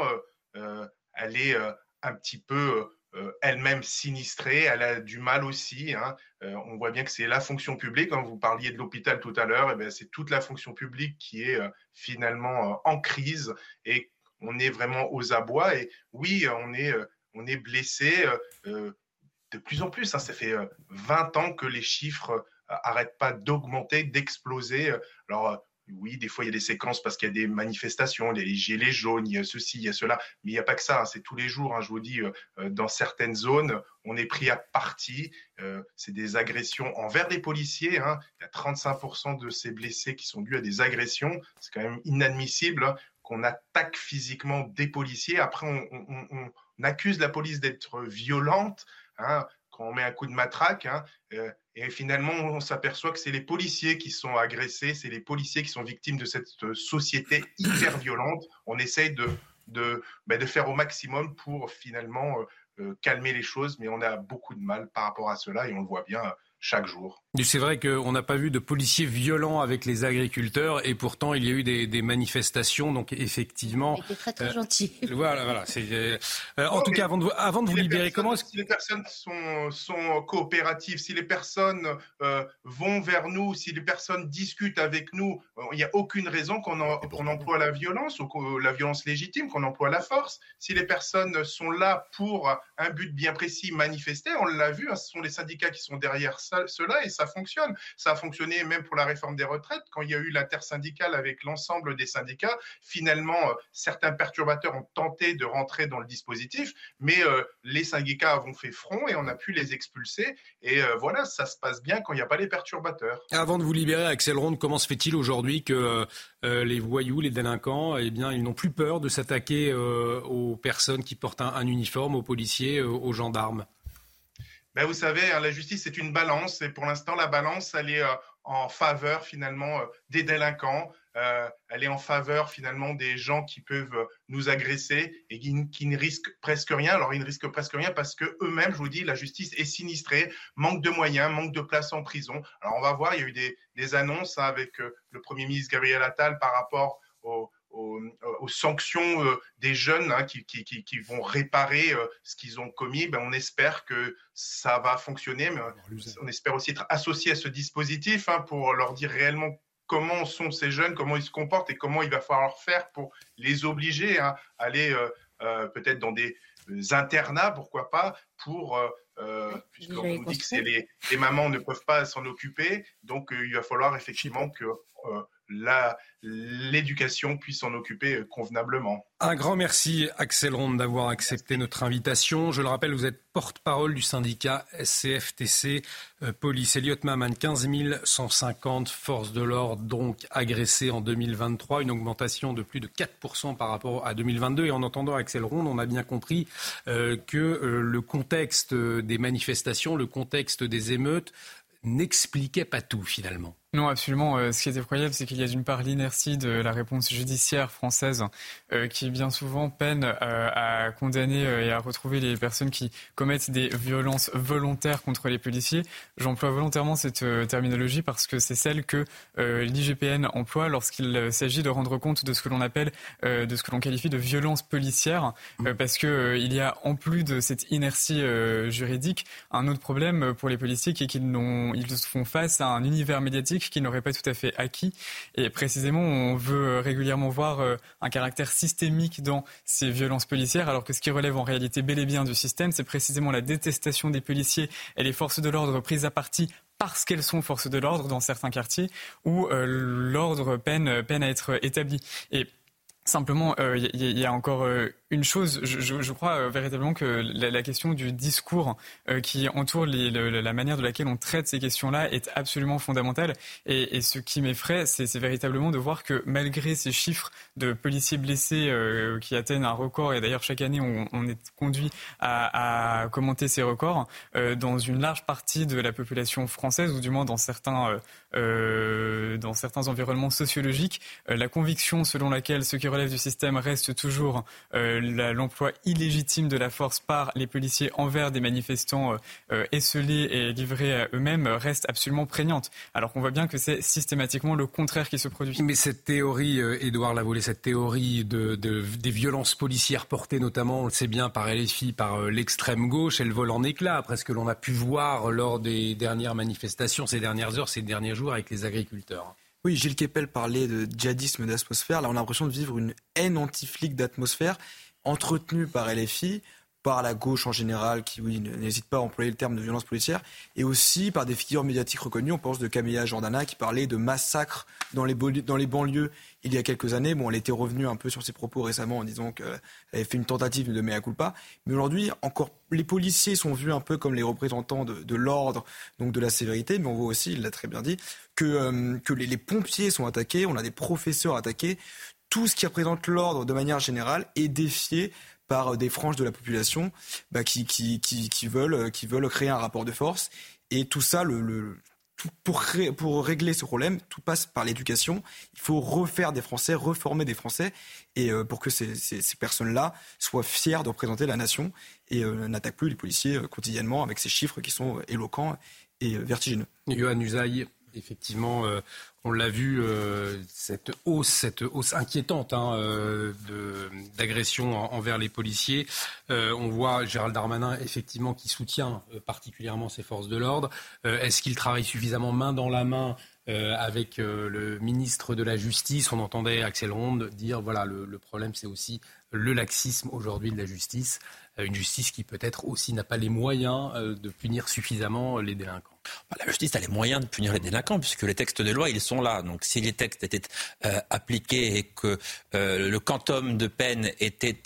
elle est un petit peu euh, elle-même sinistrée, elle a du mal aussi. Hein. Euh, on voit bien que c'est la fonction publique. Quand vous parliez de l'hôpital tout à l'heure, eh c'est toute la fonction publique qui est euh, finalement en crise et on est vraiment aux abois. Et oui, on est, on est blessé de plus en plus. Hein. Ça fait 20 ans que les chiffres n'arrêtent pas d'augmenter, d'exploser. Oui, des fois, il y a des séquences parce qu'il y a des manifestations, il y a les gilets jaunes, il y a ceci, il y a cela, mais il n'y a pas que ça, hein, c'est tous les jours. Hein, je vous dis, euh, euh, dans certaines zones, on est pris à partie. Euh, c'est des agressions envers des policiers. Hein. Il y a 35% de ces blessés qui sont dus à des agressions. C'est quand même inadmissible qu'on attaque physiquement des policiers. Après, on, accuse la police d'être violente. quand on met un coup de matraque, et finalement, on s'aperçoit que c'est les policiers qui sont agressés, c'est les policiers qui sont victimes de cette euh, société hyper violente. On essaye de, de, bah, faire au maximum pour finalement euh, euh, calmer les choses, mais on a beaucoup de mal par rapport à cela et on le voit bien chaque jour. C'est vrai qu'on n'a pas vu de policiers violents avec les agriculteurs et pourtant il y a eu des, manifestations. Donc effectivement, était très très euh, gentil. Voilà, voilà. Euh, en tout cas, avant de, avant de vous libérer, comment est-ce que si les personnes sont, sont coopératives, si les personnes euh, vont vers nous, si les personnes discutent avec nous, il n'y a aucune raison qu'on emploie la violence ou la violence légitime, qu'on emploie la force. Si les personnes sont là pour un but bien précis, manifester, on l'a vu, hein, ce sont les syndicats qui sont derrière cela et ça fonctionne. Ça a fonctionné même pour la réforme des retraites. Quand il y a eu l'intersyndicale avec l'ensemble des syndicats, finalement, euh, certains perturbateurs ont tenté de rentrer dans le dispositif, mais euh, les syndicats avons fait front et on a pu les expulser. Et euh, voilà, ça se passe bien quand il n'y a pas les perturbateurs. Avant de vous libérer, Axel Ronde, comment se fait-il aujourd'hui que les voyous, les délinquants, eh bien, ils n'ont plus peur de s'attaquer aux personnes qui portent un uniforme, aux policiers, aux gendarmes? Ben, vous savez, hein, la justice, c'est une balance. Et pour l'instant, la balance, elle est euh, en faveur finalement euh, des délinquants. Euh, elle est en faveur finalement des gens qui peuvent nous agresser et qui, ne risquent presque rien. Alors ils ne risquent presque rien parce que eux-mêmes, je vous dis, la justice est sinistrée, manque de moyens, manque de places en prison. Alors on va voir, il y a eu des, annonces hein, avec le Premier ministre Gabriel Attal par rapport au, aux, sanctions euh, des jeunes hein, qui, vont réparer euh, ce qu'ils ont commis, ben, on espère que ça va fonctionner, mais on espère aussi être associé à ce dispositif hein, pour leur dire réellement comment sont ces jeunes, comment ils se comportent et comment il va falloir faire pour les obliger à aller euh, peut-être dans des internats, pourquoi pas, pour puisqu'on nous dit que les, les, mamans ne peuvent pas s'en occuper, donc il va falloir effectivement que l'éducation puisse s'en occuper euh, convenablement. Un grand merci Axel Ronde d'avoir accepté notre invitation. Je le rappelle, vous êtes porte-parole du syndicat SCFTC euh, Police. Elliot Maman, 15 150 forces de l'ordre donc agressées en 2023, une augmentation de plus de 4% par rapport à 2022. Et en entendant Axel Ronde, on a bien compris euh, que le contexte des manifestations, le contexte des émeutes n'expliquait pas tout finalement. Non, absolument. Euh, ce qui est effroyable, c'est qu'il y a d'une part l'inertie de la réponse judiciaire française euh, qui bien souvent peine euh, à condamner et à retrouver les personnes qui commettent des violences volontaires contre les policiers. J'emploie volontairement cette terminologie parce que c'est celle que l'IGPN emploie lorsqu'il s'agit de rendre compte de ce que l'on appelle, de ce que l'on qualifie de violence policière, mmh. parce que il y a en plus de cette inertie juridique un autre problème pour les policiers qui est qu'ils ils font face à un univers médiatique qui n'aurait pas tout à fait acquis. Et précisément, on veut régulièrement voir euh, un caractère systémique dans ces violences policières, alors que ce qui relève en réalité bel et bien du système, c'est précisément la détestation des policiers et les forces de l'ordre prises à partie parce qu'elles sont forces de l'ordre dans certains quartiers où euh, l'ordre peine, peine à être établi. Et Simplement, il euh, y, a encore une chose, je, crois véritablement que la, question du discours qui entoure la manière de laquelle on traite ces questions-là est absolument fondamentale. Et, ce qui m'effraie, c'est véritablement de voir que malgré ces chiffres de policiers blessés qui atteignent un record, et d'ailleurs chaque année on, est conduit à, commenter ces records, dans une large partie de la population française, ou du moins dans certains, dans certains environnements sociologiques, la conviction selon laquelle ce qui relève du système reste toujours euh, l'emploi illégitime de la force par les policiers envers des manifestants euh, euh, esselés et livrés à eux-mêmes reste absolument prégnante. Alors qu'on voit bien que c'est systématiquement le contraire qui se produit. Mais cette théorie, Édouard Lavolée, cette théorie de, des violences policières portées notamment, on le sait bien, par LFI, par l'extrême gauche, elle vole en éclats après ce que l'on a pu voir lors des dernières manifestations, ces dernières heures, ces derniers jours avec les agriculteurs. Oui, Gilles Kepel parlait de djihadisme d'atmosphère. Là, on a l'impression de vivre une haine anti-flic d'atmosphère entretenue par LFI, par la gauche en général, qui n'hésite pas à employer le terme de violence policière, et aussi par des figures médiatiques reconnues. On pense de Camilla Jordana qui parlait de massacres dans les, banlieues il y a quelques années. Bon, elle était revenue un peu sur ses propos récemment en disant qu'elle avait fait une tentative de mea culpa. Mais aujourd'hui, encore, les policiers sont vus un peu comme les représentants de, l'ordre, donc de la sévérité. Mais on voit aussi, il l'a très bien dit, que, euh, les pompiers sont attaqués, on a des professeurs attaqués tout ce qui représente l'ordre de manière générale est défié par euh, des franges de la population bah, qui, qui, qui, veulent, euh, qui veulent créer un rapport de force. Et tout ça, le, pour, pour, régler ce problème, tout passe par l'éducation. Il faut refaire des Français, reformer des Français, et euh, pour que ces, ces, personnes-là soient fiers de représenter la nation et n'attaquent plus les policiers quotidiennement avec ces chiffres qui sont éloquents et vertigineux. Effectivement, on l'a vu, euh, cette hausse, cette hausse inquiétante hein, euh, d'agression envers les policiers. Euh, on voit Gérald Darmanin, effectivement, qui soutient particulièrement ces forces de l'ordre. Est-ce qu'il travaille suffisamment main dans la main avec le ministre de la Justice? On entendait Axel Ronde dire, voilà, le problème, c'est aussi le laxisme aujourd'hui de la justice. Une justice qui peut-être aussi n'a pas les moyens de punir suffisamment les délinquants. Bah, la justice a les moyens de punir les délinquants puisque les textes de loi, ils sont là. Donc si les textes étaient euh, appliqués et que euh, le quantum de peine était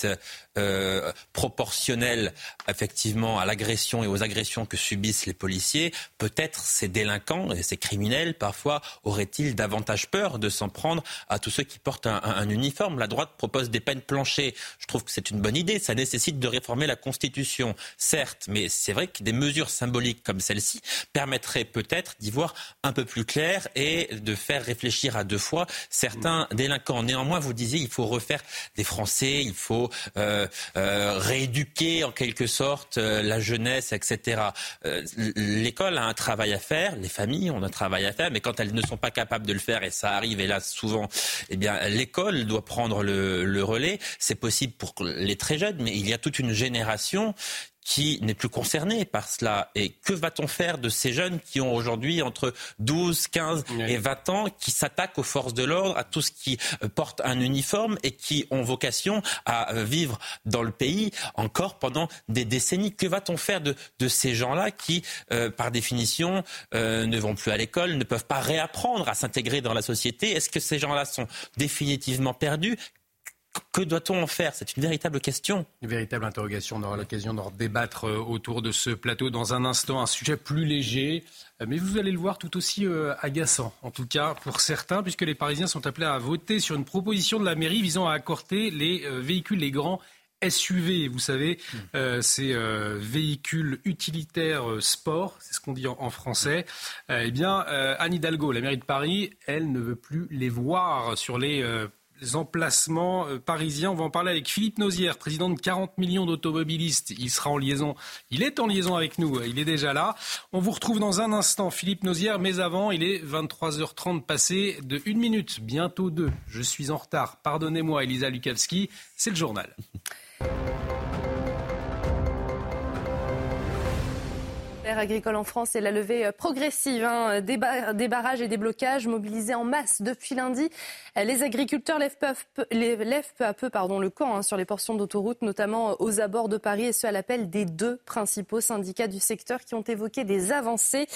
euh, proportionnel effectivement à l'agression et aux agressions que subissent les policiers, peut-être ces délinquants et ces criminels parfois auraient-ils davantage peur de s'en prendre à tous ceux qui portent un, un, uniforme? La droite propose des peines planchées. Je trouve que c'est une bonne idée. Ça nécessite de réformer la Constitution, certes, mais c'est vrai que des mesures symboliques comme celle-ci permettent permettrait peut-être d'y voir un peu plus clair et de faire réfléchir à deux fois certains délinquants. Néanmoins, vous disiez, il faut refaire des Français, il faut euh, euh, rééduquer en quelque sorte euh, la jeunesse, etc. L'école a un travail à faire, les familles ont un travail à faire, mais quand elles ne sont pas capables de le faire, et ça arrive hélas souvent, eh bien l'école doit prendre le, le relais. C'est possible pour les très jeunes, mais il y a toute une génération qui n'est plus concerné par cela. Et que va-t-on faire de ces jeunes qui ont aujourd'hui entre 12, 15 et 20 ans, qui s'attaquent aux forces de l'ordre, à tout ce qui euh, porte un uniforme et qui ont vocation à euh, vivre dans le pays encore pendant des décennies? Que va-t-on faire de, de ces gens-là qui, euh, par définition, ne vont plus à l'école, ne peuvent pas réapprendre à s'intégrer dans la société? Est-ce que ces gens-là sont définitivement perdus? Que doit-on en faire? C'est une véritable question. Une véritable interrogation. On aura l'occasion d'en débattre euh, autour de ce plateau dans un instant. Un sujet plus léger, euh, mais vous allez le voir tout aussi euh, agaçant, en tout cas pour certains, puisque les Parisiens sont appelés à voter sur une proposition de la mairie visant à accorder les véhicules, les grands SUV, vous savez, hmm. ces véhicules utilitaires sport, c'est ce qu'on dit en, français. eh bien, Anne Hidalgo, la mairie de Paris, elle ne veut plus les voir sur les emplacements euh, parisiens. On va en parler avec Philippe Nozière, président de 40 millions d'automobilistes. Il sera en liaison, il est en liaison avec nous, il est déjà là. On vous retrouve dans un instant, Philippe Nozière, mais avant, il est 23h30 passé de une minute, bientôt deux. Je suis en retard, pardonnez-moi Elisa Lukavski, c'est le journal. Agricole en France et la levée euh, progressive hein, des, barrages et des blocages mobilisés en masse depuis lundi. Euh, les agriculteurs lèvent peu, à peu le camp hein, sur les portions d'autoroute, notamment euh, aux abords de Paris, et ce à l'appel des deux principaux syndicats du secteur qui ont évoqué des avancées.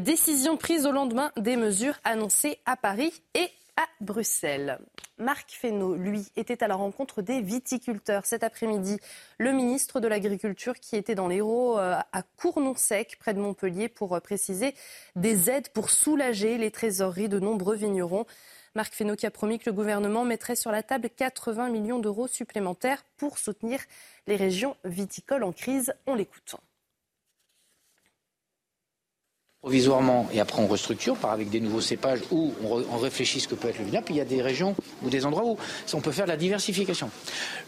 Décision prise au lendemain des mesures annoncées à Paris et à Bruxelles. Marc Fesneau, lui, était à la rencontre des viticulteurs cet après-midi. Le ministre de l'Agriculture qui était dans l'Hérault euh, à Cournon-Sec, près de Montpellier, pour euh, préciser des aides pour soulager les trésoreries de nombreux vignerons. Marc Fesneau qui a promis que le gouvernement mettrait sur la table 80 millions d'euros supplémentaires pour soutenir les régions viticoles en crise. On l'écoute provisoirement et après on restructure par avec des nouveaux cépages ou on, réfléchit ce que peut être le vignoble. Puis il y a des régions ou des endroits où on peut faire de la diversification.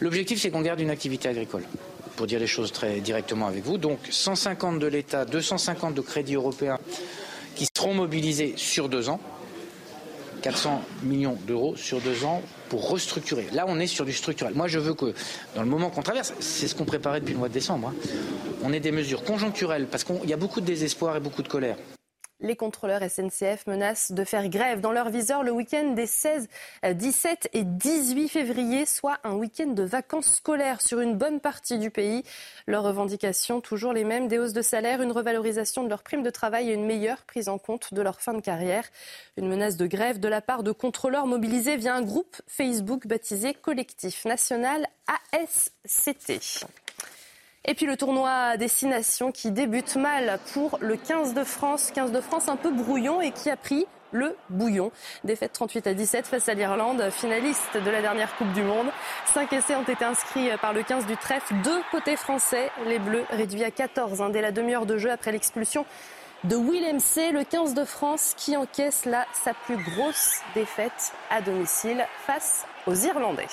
L'objectif c'est qu'on garde une activité agricole. Pour dire les choses très directement avec vous, donc 150 de l'État, 250 de crédits européens qui seront mobilisés sur deux ans, 400 millions d'euros sur deux ans pour restructurer. Là, on est sur du structurel. Moi, je veux que, dans le moment qu'on traverse, c'est ce qu'on préparait depuis le mois de décembre, hein, on ait des mesures conjoncturelles, parce qu'il y a beaucoup de désespoir et beaucoup de colère. Les contrôleurs SNCF menacent de faire grève dans leur viseur le week-end des 16, 17 et 18 février, soit un week-end de vacances scolaires sur une bonne partie du pays. Leurs revendications, toujours les mêmes, des hausses de salaire, une revalorisation de leur prime de travail et une meilleure prise en compte de leur fin de carrière. Une menace de grève de la part de contrôleurs mobilisés via un groupe Facebook baptisé Collectif National ASCT. Et puis le tournoi à destination qui débute mal pour le 15 de France. 15 de France un peu brouillon et qui a pris le bouillon. Défaite 38 à 17 face à l'Irlande, finaliste de la dernière Coupe du Monde. Cinq essais ont été inscrits par le 15 du trèfle. Deux côtés français, les Bleus réduits à 14 hein, dès la demi-heure de jeu après l'expulsion de Willem C, le 15 de France qui encaisse là sa plus grosse défaite à domicile face aux Irlandais.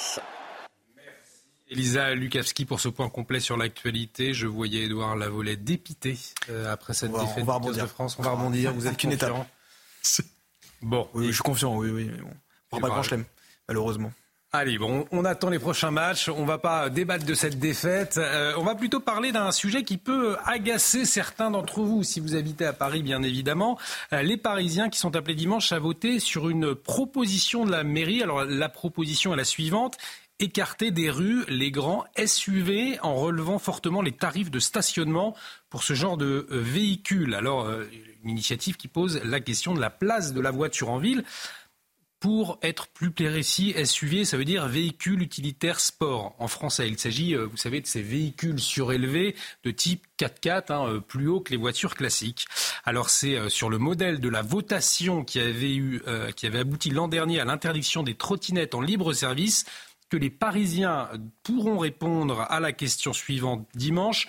Elisa Lukavski pour ce point complet sur l'actualité. Je voyais Edouard Lavolet dépité euh, après cette défaite de France. On va rebondir. Vous êtes qu'une étape. Bon. Oui, je suis confiant. Oui, oui. On pas grand chelem, malheureusement. Allez, bon, on attend les prochains matchs. On va pas débattre de cette défaite. Euh, on va plutôt parler d'un sujet qui peut agacer certains d'entre vous, si vous habitez à Paris, bien évidemment. Euh, les Parisiens qui sont appelés dimanche à voter sur une proposition de la mairie. Alors, la proposition est la suivante écarter des rues les grands SUV en relevant fortement les tarifs de stationnement pour ce genre de euh, véhicules. Alors, euh, une initiative qui pose la question de la place de la voiture en ville. Pour être plus précis, SUV, ça veut dire véhicule utilitaire sport en français. Il s'agit, euh, vous savez, de ces véhicules surélevés de type 4x4, hein, plus haut que les voitures classiques. Alors c'est sur le modèle de la votation qui avait, eu, qui avait abouti l'an dernier à l'interdiction des trottinettes en libre service que les Parisiens pourront répondre à la question suivante dimanche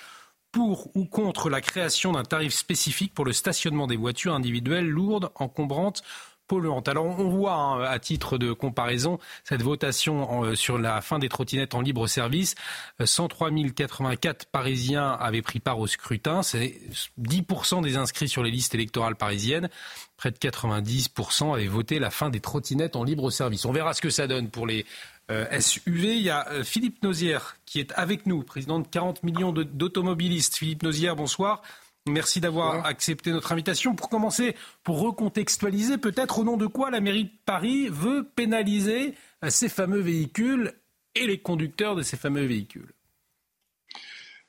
pour ou contre la création d'un tarif spécifique pour le stationnement des voitures individuelles lourdes, encombrantes polluantes. Alors on voit hein, à titre de comparaison cette votation euh, sur la fin des trottinettes en libre service. 103 euh, 084 Parisiens avaient pris part au scrutin. C'est 10% des inscrits sur les listes électorales parisiennes. Près de 90% avaient voté la fin des trottinettes en libre service. On verra ce que ça donne pour les euh, SUV. Il y a euh, Philippe Nozière qui est avec nous, président de 40 millions d'automobilistes. Philippe Nozière, bonsoir. Merci d'avoir accepté notre invitation. Pour commencer, pour recontextualiser, peut-être au nom de quoi la mairie de Paris veut pénaliser euh, ces fameux véhicules et les conducteurs de ces fameux véhicules?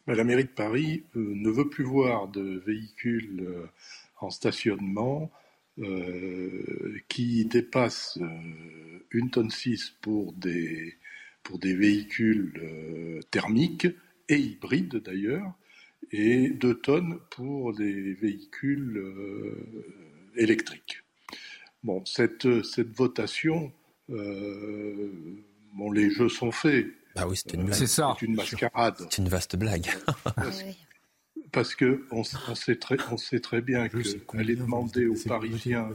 La mairie de Paris ne veut plus voir de véhicules en stationnement qui dépassent une tonne 6 pour des, pour des véhicules euh, thermiques et hybrides d'ailleurs, et 2 tonnes pour des véhicules euh, électriques. Bon, cette, cette votation, euh, bon, les jeux sont faits. Bah oui, une C'est ça. C'est une mascarade. C'est une vaste blague. parce, qu'on que on, sait très, on sait très bien qu'aller demander aux Parisiens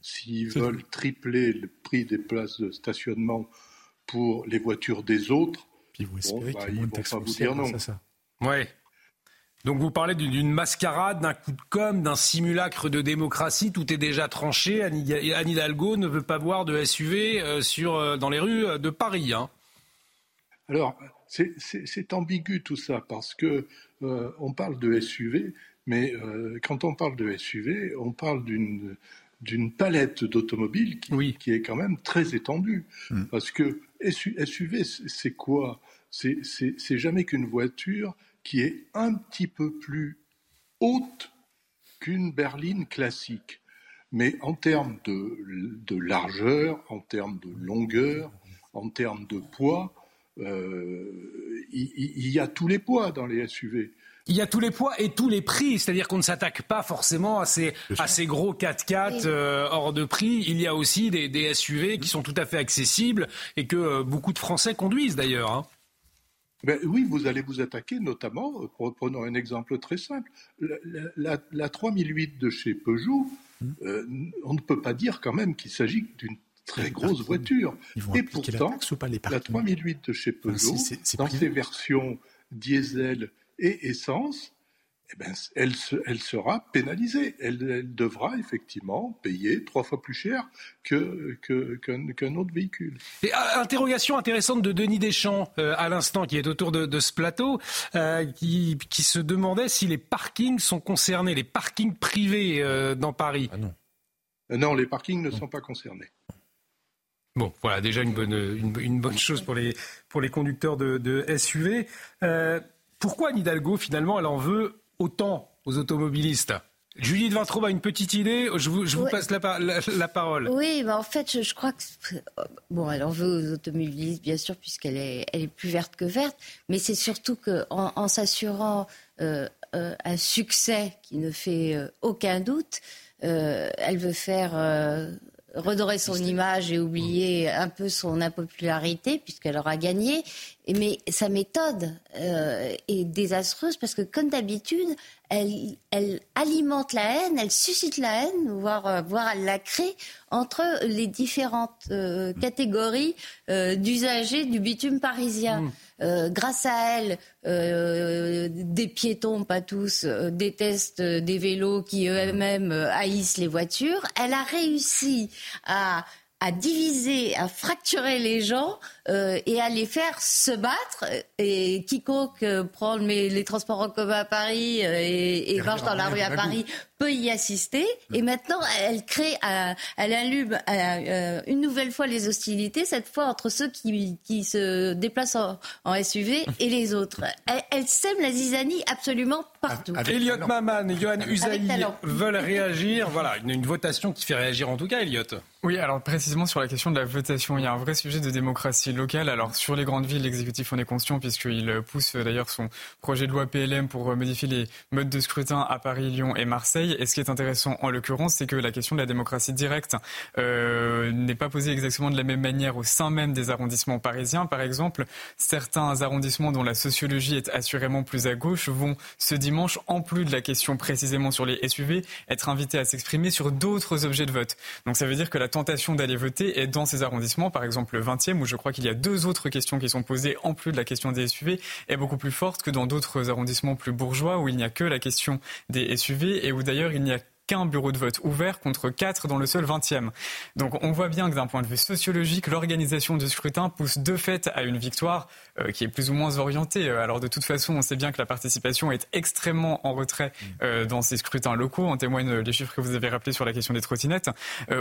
s'ils veulent tripler le prix des places de stationnement pour les voitures des autres, Puis vous espérez bah, ils vont pas vous dire non. Ouais. Donc vous parlez d'une mascarade, d'un coup de com', d'un simulacre de démocratie. Tout est déjà tranché. Anne Hidalgo ne veut pas voir de SUV euh, sur, euh, dans les rues euh, de Paris. Hein. Alors, c'est ambigu tout ça parce que on parle de SUV, mais quand on parle de SUV, on parle d'une d'une palette d'automobiles qui, est quand même très étendue. Hmm. Parce que SUV, c'est quoi? C'est jamais qu'une voiture qui est un petit peu plus haute qu'une berline classique. Mais en termes de, largeur, en termes de longueur, en termes de poids, il, il, y a tous les poids dans les SUV. Il y a tous les poids et tous les prix, c'est-à-dire qu'on ne s'attaque pas forcément à ces, à ces gros 4x4 euh, hors de prix. Il y a aussi des, des, SUV qui sont tout à fait accessibles et que euh, beaucoup de Français conduisent d'ailleurs. Hein. Ben oui, vous allez vous attaquer notamment, prenons un exemple très simple, la, la, 3008 de chez Peugeot, mmh. euh, on ne peut pas dire quand même qu'il s'agit d'une très grosse voiture. Et pourtant, la, la 3008 de chez Peugeot, dans ses versions diesel et essence, eh ben, elle, elle, sera pénalisée. Elle, devra effectivement payer trois fois plus cher qu'un que, autre véhicule. Et ah, interrogation intéressante de Denis Deschamps euh, à l'instant, qui est autour de, ce plateau, euh, qui, qui, se demandait si les parkings sont concernés, les parkings privés euh, dans Paris. Ah non. non, les parkings ne sont pas concernés. Bon, voilà déjà une bonne, une, bonne chose pour les, pour les conducteurs de, de SUV. Pourquoi Nidalgo, finalement, elle en veut autant aux automobilistes? Julie de Vintraube a une petite idée. Je vous, je vous passe la, la, parole. Oui, bah en fait, je, crois que bon, elle en veut aux automobilistes, bien sûr, puisqu'elle est, elle est plus verte que verte. Mais c'est surtout qu'en en, s'assurant euh, euh, un succès qui ne fait euh, aucun doute, elle veut faire redorer son image et oublier un peu son impopularité puisqu'elle aura gagné. Mais sa méthode euh, est désastreuse parce que, comme d'habitude, elle, elle, alimente la haine, elle suscite la haine, voire, euh, voire elle la crée entre les différentes euh, catégories d'usagers du bitume parisien. Mmh. Euh, grâce à elle, des piétons, pas tous, détestent des vélos qui eux-mêmes haïssent les voitures. Elle a réussi à à diviser, à fracturer les gens euh, et à les faire se battre. Et quiconque euh, prend les, transports en commun à Paris euh, et, marche dans la rue à Paris peut y assister. Et maintenant, elle crée, elle allume une nouvelle fois les hostilités, cette fois entre ceux qui, qui se déplacent en, SUV et les autres. Elle, sème la zizanie absolument partout. Elliot Maman et Johan Usaï veulent réagir. Voilà, une, une votation qui fait réagir en tout cas, Elliot. Oui, alors précisément sur la question de la votation, il y a un vrai sujet de démocratie locale. Alors sur les grandes villes, l'exécutif en est conscient puisqu'il pousse euh, d'ailleurs son projet de loi PLM pour euh, modifier les modes de scrutin à Paris, Lyon et Marseille. Et ce qui est intéressant en l'occurrence, c'est que la question de la démocratie directe euh, n'est pas posée exactement de la même manière au sein même des arrondissements parisiens. Par exemple, certains arrondissements dont la sociologie est assurément plus à gauche vont ce dimanche, en plus de la question précisément sur les SUV, être invités à s'exprimer sur d'autres objets de vote. Donc ça veut dire que la tentation d'aller voter est dans ces arrondissements, par exemple le 20e, où je crois qu'il y a deux autres questions qui sont posées en plus de la question des SUV, est beaucoup plus forte que dans d'autres arrondissements plus bourgeois, où il n'y a que la question des SUV et où d'ailleurs il n'y a qu'un bureau de vote ouvert contre quatre dans le seul 20e. Donc on voit bien que d'un point de vue sociologique, l'organisation du scrutin pousse de fait à une victoire euh, qui est plus ou moins orientée. Euh, alors de toute façon, on sait bien que la participation est extrêmement en retrait euh, dans ces scrutins locaux. En témoignent les chiffres que vous avez rappelés sur la question des trottinettes.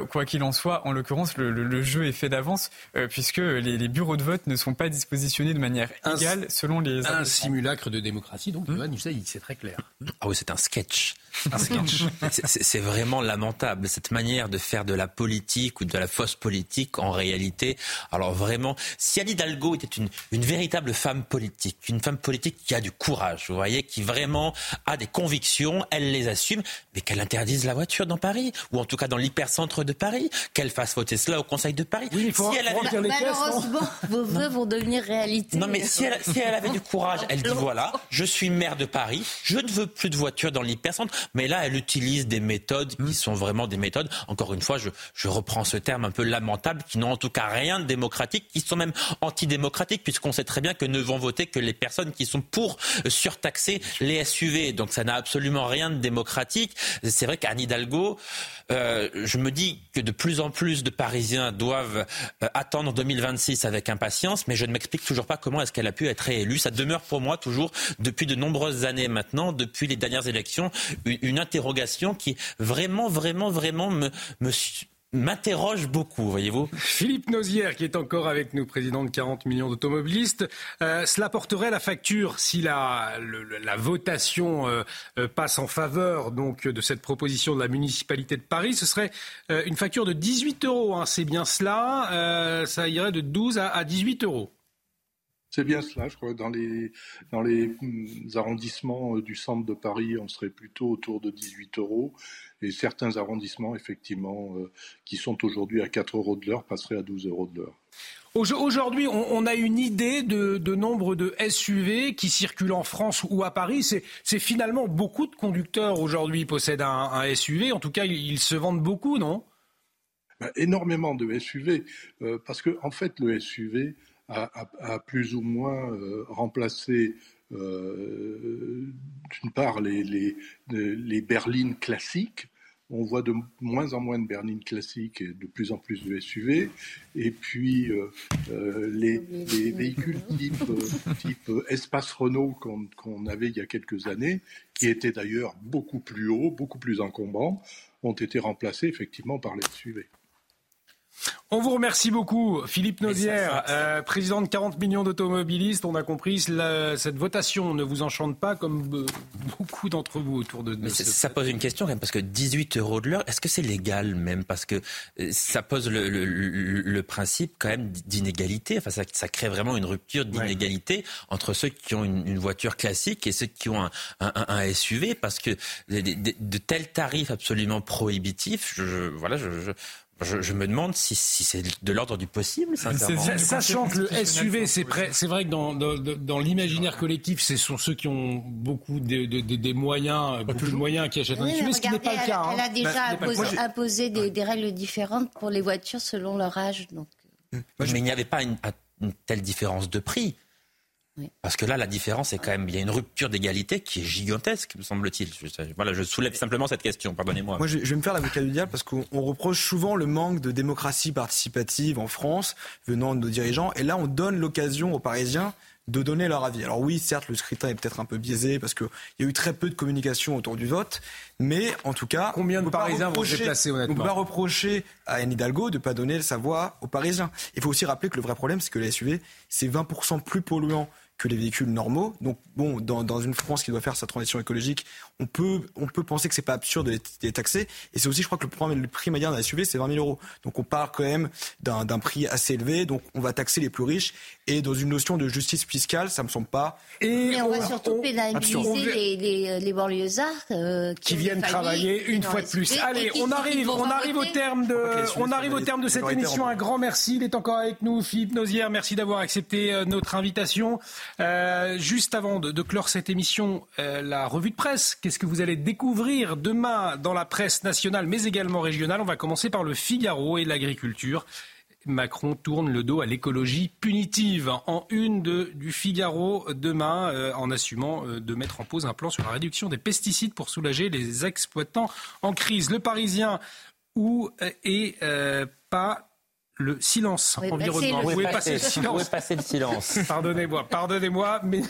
quoi qu'il en soit, en l'occurrence, le, jeu est fait d'avance puisque les, bureaux de vote ne sont pas dispositionnés de manière égale selon les... Un simulacre de démocratie, donc, Johan, c'est très clair. Ah oui, c'est un sketch. Un sketch. c'est vraiment lamentable, cette manière de faire de la politique ou de la fausse politique en réalité. Alors vraiment, si Anne Hidalgo était une, une véritable femme politique, une femme politique qui a du courage, vous voyez, qui vraiment a des convictions, elle les assume, mais qu'elle interdise la voiture dans Paris, ou en tout cas dans l'hypercentre de Paris, qu'elle fasse voter cela au Conseil de Paris. Oui, il faut si elle avait... Malheureusement, vos vœux vont devenir réalité. Non, mais si elle, si elle avait du courage, elle dit voilà, je suis maire de Paris, je ne veux plus de voiture dans l'hypercentre, mais là, elle utilise des méthodes qui hmm. sont vraiment des méthodes, encore une fois, je, je reprends ce terme un peu lamentable, qui n'ont en tout cas rien de démocratique, qui sont même antidémocratiques, puisqu'on sait très bien que ne vont voter que les personnes qui sont pour surtaxer les SUV. Donc ça n'a absolument rien de démocratique. C'est vrai qu'Anne Hidalgo, euh, je me dis que de plus en plus de Parisiens doivent euh, attendre 2026 avec impatience, mais je ne m'explique toujours pas comment est-ce qu'elle a pu être réélue. Ça demeure pour moi toujours, depuis de nombreuses années maintenant, depuis les dernières élections, une, interrogation qui vraiment, vraiment, vraiment me, me m'interroge beaucoup, voyez-vous. Philippe Nozière, qui est encore avec nous, président de 40 millions d'automobilistes. Euh, cela porterait la facture si la, la votation euh, euh, passe en faveur donc de cette proposition de la municipalité de Paris. Ce serait une facture de 18 euros. Hein, c'est bien cela. ça irait de 12 à, 18 euros. C'est bien cela, je crois. Dans les, dans les hum, arrondissements du centre de Paris, on serait plutôt autour de 18 euros et certains arrondissements, effectivement, euh, qui sont aujourd'hui à 4 euros de l'heure, passeraient à 12 euros de l'heure. Aujourd'hui, on, a une idée de, nombre de SUV qui circulent en France ou à Paris. C'est finalement beaucoup de conducteurs aujourd'hui possèdent un, SUV. En tout cas, ils, se vendent beaucoup, non? Ben, Énormément de SUV, euh, parce que en fait, le SUV a, plus ou moins euh, remplacé d'une part les, berlines classiques on voit de moins en moins de berlines classiques et de plus en plus de SUV. Et puis euh, euh, les, véhicules type, euh, type Espace Renault qu'on avait il y a quelques années, qui étaient d'ailleurs beaucoup plus hauts, beaucoup plus encombrants, ont été remplacés effectivement par les SUV. On vous remercie beaucoup, Philippe Naudière, euh, président de 40 millions d'automobilistes. On a compris, cette votation ne vous enchante pas comme beaucoup d'entre vous autour de, nous. Ça pose une question quand même, parce que 18 euros de l'heure, est-ce que c'est légal même? Parce que euh, ça pose le, principe quand même d'inégalité. Enfin, ça, crée vraiment une rupture d'inégalité entre ceux qui ont une, voiture classique et ceux qui ont un, SUV, parce que de, tels tarifs absolument prohibitifs, je, voilà, je je, me demande si, c'est de l'ordre du possible. Sachant que le SUV, c'est vrai que dans, dans, l'imaginaire collectif, ce sont ceux qui ont beaucoup de, moyens, beaucoup de moyens qui achètent un SUV, ce qui n'est pas le cas. Elle, a hein. déjà bah, imposé, des, règles différentes pour les voitures selon leur âge. Donc. Mais il n'y avait pas une telle différence de prix. Parce que là, la différence est quand même, il y a une rupture d'égalité qui est gigantesque, me semble-t-il. voilà, je soulève simplement cette question, pardonnez-moi. Moi, je, vais me faire l'avocat du diable parce qu'on reproche souvent le manque de démocratie participative en France venant de nos dirigeants. Et là, on donne l'occasion aux Parisiens de donner leur avis. Alors oui, certes, le scrutin est peut-être un peu biaisé parce qu'il y a eu très peu de communication autour du vote, mais en tout cas... Combien de Parisiens vont se déplacer honnêtement On ne peut pas reprocher à Anne Hidalgo de ne pas donner sa voix aux Parisiens. Il faut aussi rappeler que le vrai problème, c'est que les SUV, c'est 20% plus polluant que les véhicules normaux. Donc, bon, dans, dans, une France qui doit faire sa transition écologique, on peut, on peut penser que c'est pas absurde de les, taxer. Et c'est aussi, je crois que le, le prix moyen d'un SUV, c'est 20 000 euros. Donc, on parle quand même d'un prix assez élevé. Donc, on va taxer les plus riches. Et dans une notion de justice fiscale, ça me semble pas. Et Mais on, va surtout pénaliser les, les, les banlieusards euh, qui, viennent travailler une fois de plus. Allez, on arrive, on arrive au terme de, on arrive au terme de cette émission. Un grand merci. Il est encore avec nous, Philippe Nozière. Merci d'avoir accepté euh, notre invitation. Euh, juste avant de, clore cette émission, euh, la revue de presse. Qu'est-ce que vous allez découvrir demain dans la presse nationale, mais également régionale On va commencer par le Figaro et l'agriculture. Macron tourne le dos à l'écologie punitive en une du Figaro demain euh, en assumant de mettre en pause un plan sur la réduction des pesticides pour soulager les exploitants en crise. Le Parisien où est pas le silence environnemental. Vous pouvez passer le silence. passer le silence. pardonnez-moi, pardonnez-moi, mais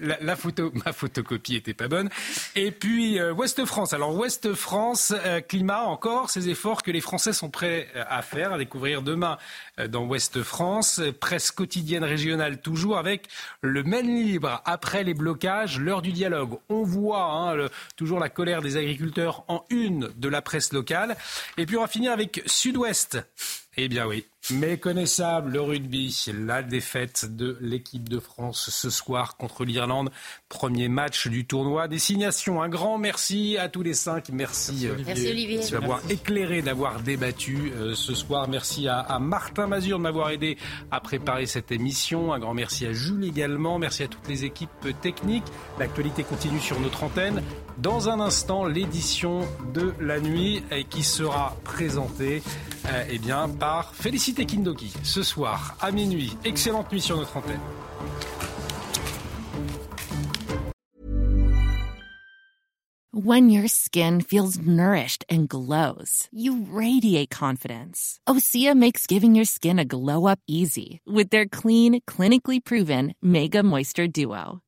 la, photo, ma photocopie était pas bonne. Et puis euh, Ouest France. Alors Ouest France, euh, climat encore, ces efforts que les Français sont prêts euh, à faire, à découvrir demain dans Ouest France, presse quotidienne régionale toujours avec le Maine libre après les blocages, l'heure du dialogue. On voit hein, toujours la colère des agriculteurs en une de la presse locale. Et puis on va finir avec Sud-Ouest. Eh bien oui, méconnaissable le rugby, la défaite de l'équipe de France ce soir contre l'Irlande, premier match du tournoi. Destination, un grand merci à tous les cinq. Merci, merci Olivier, d'avoir éclairé, d'avoir débattu euh, ce soir. Merci à, Martin Mazur de m'avoir aidé à préparer cette émission. Un grand merci à Jules également. Merci à toutes les équipes techniques. L'actualité continue sur notre antenne. Dans un instant, l'édition de la nuit qui sera présentée euh, eh bien, par Félicité Kindoki ce soir à minuit. Excellente nuit sur notre antenne. When your skin feels nourished and glows, you radiate confidence. Osea makes giving your skin a glow up easy with their clean, clinically proven Mega Moisture Duo.